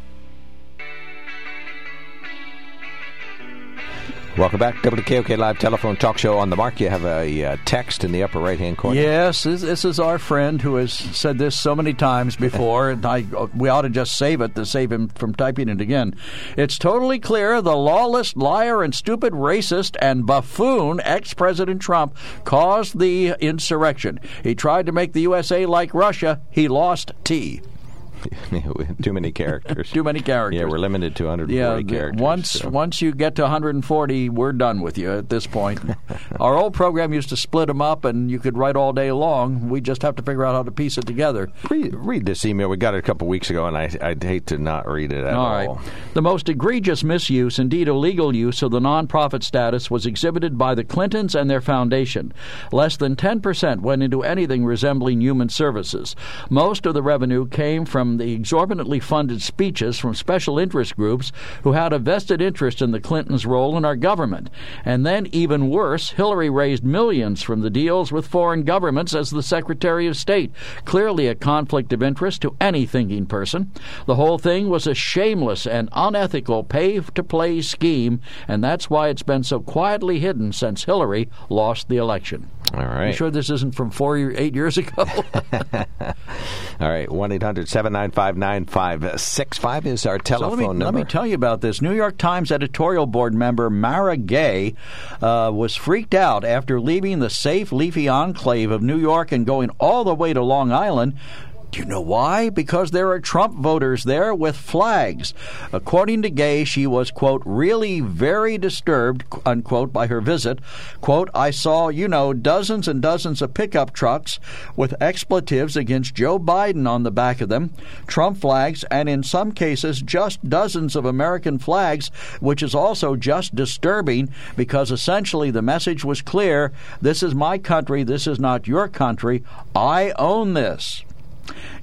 Speaker 2: Welcome back, WKOK Live Telephone Talk Show on the Mark. You have a uh, text in the upper right hand corner.
Speaker 3: Yes, this, this is our friend who has said this so many times before, and I we ought to just save it to save him from typing it again. It's totally clear the lawless, liar, and stupid racist and buffoon ex President Trump caused the insurrection. He tried to make the USA like Russia. He lost T.
Speaker 2: Too many characters.
Speaker 3: Too many characters.
Speaker 2: Yeah, we're limited to 140
Speaker 3: yeah,
Speaker 2: characters.
Speaker 3: Once
Speaker 2: so.
Speaker 3: once you get to 140, we're done with you at this point. Our old program used to split them up, and you could write all day long. We just have to figure out how to piece it together.
Speaker 2: Read, read this email. We got it a couple weeks ago, and I, I'd hate to not read it at all.
Speaker 3: All right. The most egregious misuse, indeed illegal use, of the nonprofit status was exhibited by the Clintons and their foundation. Less than 10% went into anything resembling human services. Most of the revenue came from the exorbitantly funded speeches from special interest groups who had a vested interest in the Clintons' role in our government. And then, even worse, Hillary raised millions from the deals with foreign governments as the Secretary of State. Clearly a conflict of interest to any thinking person. The whole thing was a shameless and unethical pay to play scheme, and that's why it's been so quietly hidden since Hillary lost the election.
Speaker 2: All right.
Speaker 3: You sure this isn't from four, or eight years ago?
Speaker 2: All right. 1 800 795 9565 is our telephone
Speaker 3: so let me,
Speaker 2: number.
Speaker 3: Let me tell you about this. New York Times editorial board member Mara Gay uh, was freaked out after leaving the safe, leafy enclave of New York and going all the way to Long Island do you know why? Because there are Trump voters there with flags. According to Gay, she was, quote, really very disturbed, unquote, by her visit. Quote, I saw, you know, dozens and dozens of pickup trucks with expletives against Joe Biden on the back of them, Trump flags, and in some cases, just dozens of American flags, which is also just disturbing because essentially the message was clear this is my country, this is not your country, I own this.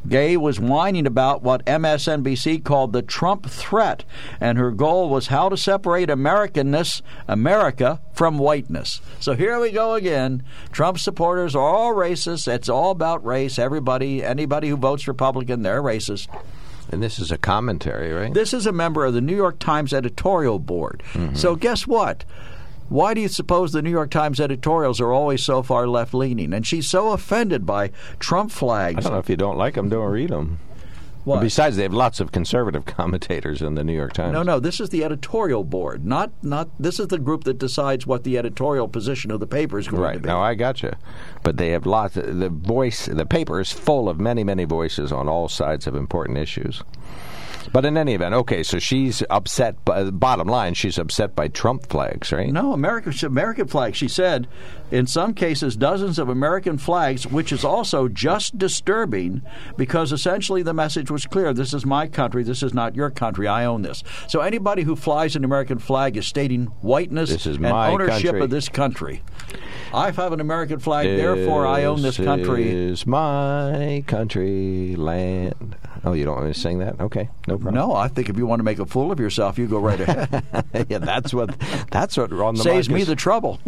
Speaker 3: Gay was whining about what MSNBC called the Trump threat, and her goal was how to separate Americanness, America, from whiteness. So here we go again. Trump supporters are all racist. It's all about race. Everybody, anybody who votes Republican, they're racist.
Speaker 2: And this is a commentary, right?
Speaker 3: This is a member of the New York Times editorial board. Mm-hmm. So guess what? Why do you suppose the New York Times editorials are always so far left leaning? And she's so offended by Trump flags.
Speaker 2: I don't know if you don't like them, don't read them.
Speaker 3: What?
Speaker 2: Besides, they have lots of conservative commentators in the New York Times.
Speaker 3: No, no, this is the editorial board, not not. This is the group that decides what the editorial position of the paper is going
Speaker 2: right.
Speaker 3: to be. Right.
Speaker 2: Now I got you, but they have lots. Of, the voice, the paper is full of many, many voices on all sides of important issues. But in any event, okay, so she's upset. By, bottom line, she's upset by Trump flags, right?
Speaker 3: No, American American flags. She said, in some cases, dozens of American flags, which is also just disturbing because essentially the message was clear: this is my country, this is not your country. I own this. So anybody who flies an American flag is stating whiteness
Speaker 2: this is
Speaker 3: and ownership
Speaker 2: country.
Speaker 3: of this country. I have an American flag, therefore I own this country.
Speaker 2: This is my country land. Oh, you don't want me to sing that? Okay, no problem.
Speaker 3: No, I think if you want to make a fool of yourself, you go right ahead.
Speaker 2: yeah, that's what that's what on the
Speaker 3: saves me the trouble.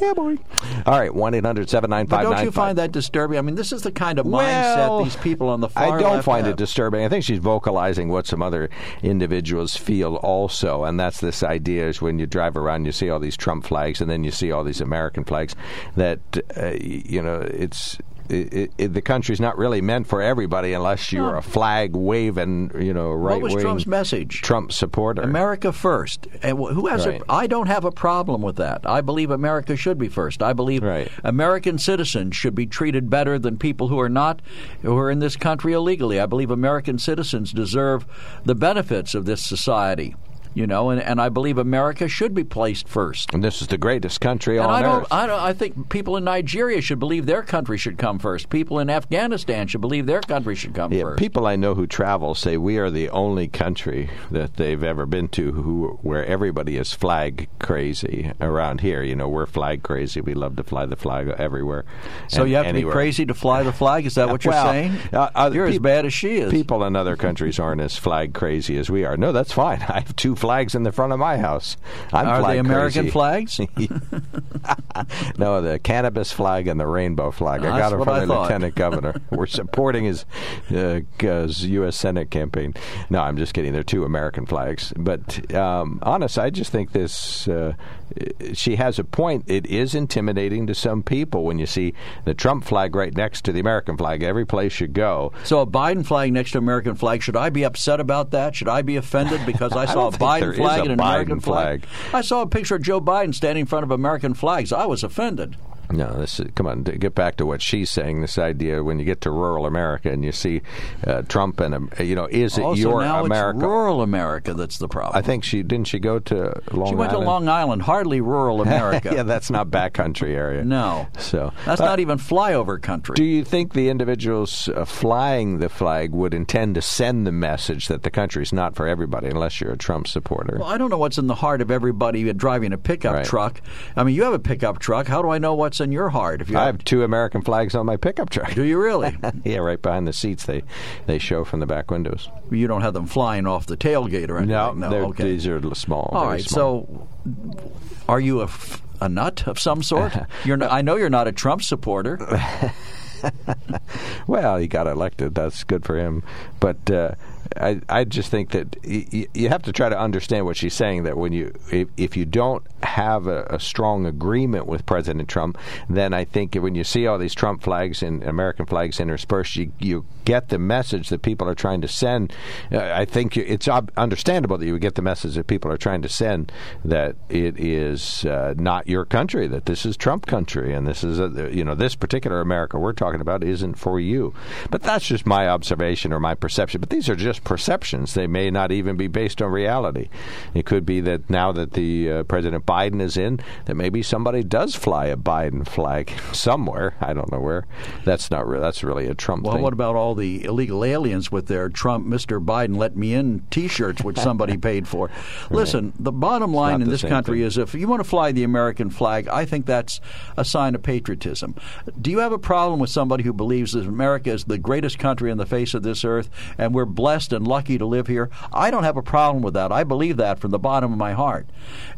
Speaker 2: yeah, boy. All right, one eight hundred seven nine
Speaker 3: But don't you find that disturbing? I mean, this is the kind of
Speaker 2: Well,
Speaker 3: mindset these people on the far
Speaker 2: I don't find
Speaker 3: have.
Speaker 2: it disturbing. I think she's vocalizing what some other individuals feel also, and that's this idea is when you drive around, you see all these Trump flags, and then you see all these American flags. That uh, you know, it's. It, it, the country's not really meant for everybody unless you're
Speaker 3: No.
Speaker 2: a flag waving, you know, right
Speaker 3: What was
Speaker 2: wing
Speaker 3: Trump's message?
Speaker 2: Trump supporter.
Speaker 3: America first. And who has
Speaker 2: Right.
Speaker 3: a, I don't have a problem with that. I believe America should be first. I believe American citizens should be treated better than people who are not who are in this country illegally. I believe American citizens deserve the benefits of this society. You know, and, and I believe America should be placed first.
Speaker 2: And this is the greatest country
Speaker 3: And
Speaker 2: on
Speaker 3: I don't,
Speaker 2: earth.
Speaker 3: I don't. I think people in Nigeria should believe their country should come first. People in Afghanistan should believe their country should come
Speaker 2: Yeah,
Speaker 3: first.
Speaker 2: people I know who travel say we are the only country that they've ever been to who where everybody is flag crazy around here. You know, we're flag crazy. We love to fly the flag everywhere.
Speaker 3: So you have to be crazy to fly the flag. Is that what you're
Speaker 2: Well,
Speaker 3: saying?
Speaker 2: uh, uh,
Speaker 3: you're as bad as she is.
Speaker 2: People in other countries aren't as flag crazy as we are. No, that's fine. I have two flags in the front of my house. I'm
Speaker 3: Are they American
Speaker 2: crazy.
Speaker 3: flags?
Speaker 2: no, the cannabis flag and the rainbow flag. I
Speaker 3: That's
Speaker 2: got it
Speaker 3: what
Speaker 2: from
Speaker 3: I
Speaker 2: the
Speaker 3: thought.
Speaker 2: lieutenant governor. We're supporting his, uh, his U.S. Senate campaign. No, I'm just kidding. They're two American flags. But um, honest, I just think this. Uh, she has a point. It is intimidating to some people when you see the Trump flag right next to the American flag. Every place you go.
Speaker 3: So a Biden flag next to American flag. Should I be upset about that? Should I be offended because I
Speaker 2: I
Speaker 3: saw
Speaker 2: don't
Speaker 3: a Biden flag
Speaker 2: a
Speaker 3: and an
Speaker 2: Biden
Speaker 3: American flag?
Speaker 2: flag.
Speaker 3: I saw a picture of Joe Biden standing in front of American flags. I was offended.
Speaker 2: No, this is, come on. Get back to what she's saying. This idea when you get to rural America and you see uh, Trump and um, you know, is it
Speaker 3: also,
Speaker 2: your
Speaker 3: now
Speaker 2: America?
Speaker 3: it's rural America that's the problem.
Speaker 2: I think she didn't. She go to Long Island?
Speaker 3: she went
Speaker 2: Island?
Speaker 3: to Long Island, hardly rural America.
Speaker 2: yeah, that's not backcountry area.
Speaker 3: No.
Speaker 2: So
Speaker 3: That's
Speaker 2: Uh,
Speaker 3: not even flyover country.
Speaker 2: Do you think the individuals uh, flying the flag would intend to send the message that the country's not for everybody unless you're a Trump supporter?
Speaker 3: Well, I don't know what's in the heart of everybody driving a pickup
Speaker 2: Right.
Speaker 3: truck. I mean, you have a pickup truck. How do I know what's in your heart? If you
Speaker 2: I have two American flags on my pickup truck.
Speaker 3: Do you really?
Speaker 2: yeah, right behind the seats. They they show from the back windows.
Speaker 3: you don't have them flying off the tailgate or anything.
Speaker 2: No,
Speaker 3: no. okay.
Speaker 2: these are small.
Speaker 3: All right.
Speaker 2: small.
Speaker 3: So, are you a, f- a nut of some sort? You're. Not, I know you're not a Trump supporter.
Speaker 2: well, he got elected. That's good for him. But uh, I, I just think that y- you have to try to understand what she's saying. That when you, if, if you don't have a, a strong agreement with President Trump, then I think when you see all these Trump flags and American flags interspersed, you, you get the message that people are trying to send. Uh, I think it's ob- understandable that you would get the message that people are trying to send that it is uh, not your country, that this is Trump country, and this is a, you know this particular America we're talking about isn't for you. But that's just my observation or my perception. But these are just perceptions; they may not even be based on reality. It could be that now that the uh, President Biden is in, that maybe somebody does fly a Biden flag somewhere. I don't know where. That's not. Re- that's really a Trump
Speaker 3: Well,
Speaker 2: thing.
Speaker 3: what about all the illegal aliens with their Trump, Mr. Biden, let me in T-shirts, which somebody paid for? Listen, the bottom line in this country
Speaker 2: thing.
Speaker 3: is if you want to fly the American flag, I think that's a sign of patriotism. Do you have a problem with somebody who believes that America is the greatest country on the face of this earth and we're blessed and lucky to live here? I don't have a problem with that. I believe that from the bottom of my heart,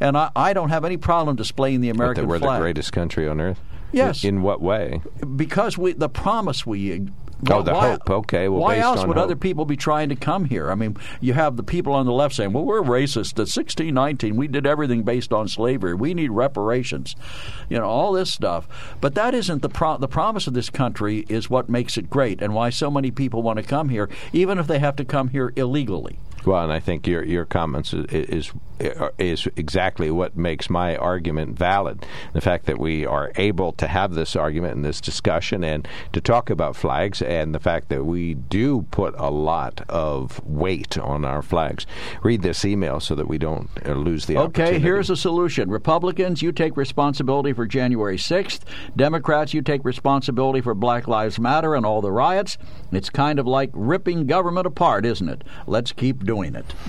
Speaker 3: and I, I don't have any problem displaying the American
Speaker 2: that we're
Speaker 3: flag
Speaker 2: the greatest country on earth.
Speaker 3: Yes.
Speaker 2: In, in what way?
Speaker 3: because we the promise we
Speaker 2: Oh, the
Speaker 3: why,
Speaker 2: hope. Okay, well,
Speaker 3: why else would
Speaker 2: hope.
Speaker 3: other people be trying to come here? I mean, you have the people on the left saying, "Well, we're racist." At 1619, we did everything based on slavery. We need reparations. You know, all this stuff. But that isn't the pro- the promise of this country is what makes it great and why so many people want to come here even if they have to come here illegally.
Speaker 2: Well, and I think your your comments is, is is exactly what makes my argument valid. The fact that we are able to have this argument and this discussion and to talk about flags, and the fact that we do put a lot of weight on our flags. Read this email so that we don't uh, lose the
Speaker 3: Okay, here's a solution. Republicans, you take responsibility for January 6th. Democrats, you take responsibility for Black Lives Matter and all the riots. It's kind of like ripping government apart, isn't it? Let's keep doing it.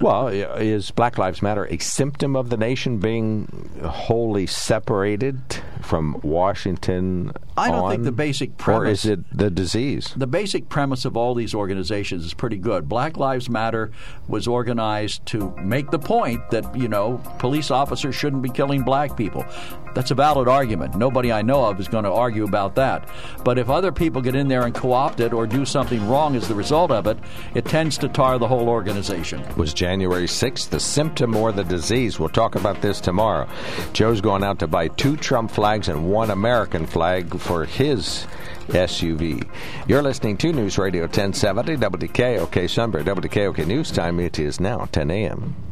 Speaker 2: Well, is Black Lives Matter a symptom of the nation being wholly separated from Washington?
Speaker 3: I don't think the basic premise.
Speaker 2: or is it the disease?
Speaker 3: The basic premise of all these organizations is pretty good. Black Lives Matter was organized to make the point that, you know, police officers shouldn't be killing black people. That's a valid argument. Nobody I know of is going to argue about that. But if other people get in there and co opt it or do something wrong as the result of it, it tends to tar the whole organization.
Speaker 2: Was January 6th the symptom or the disease? We'll talk about this tomorrow. Joe's going out to buy two Trump flags and one American flag for his SUV. You're listening to News Radio 1070 WKOK Sunbury, WKOK News Time. It is now 10 a.m.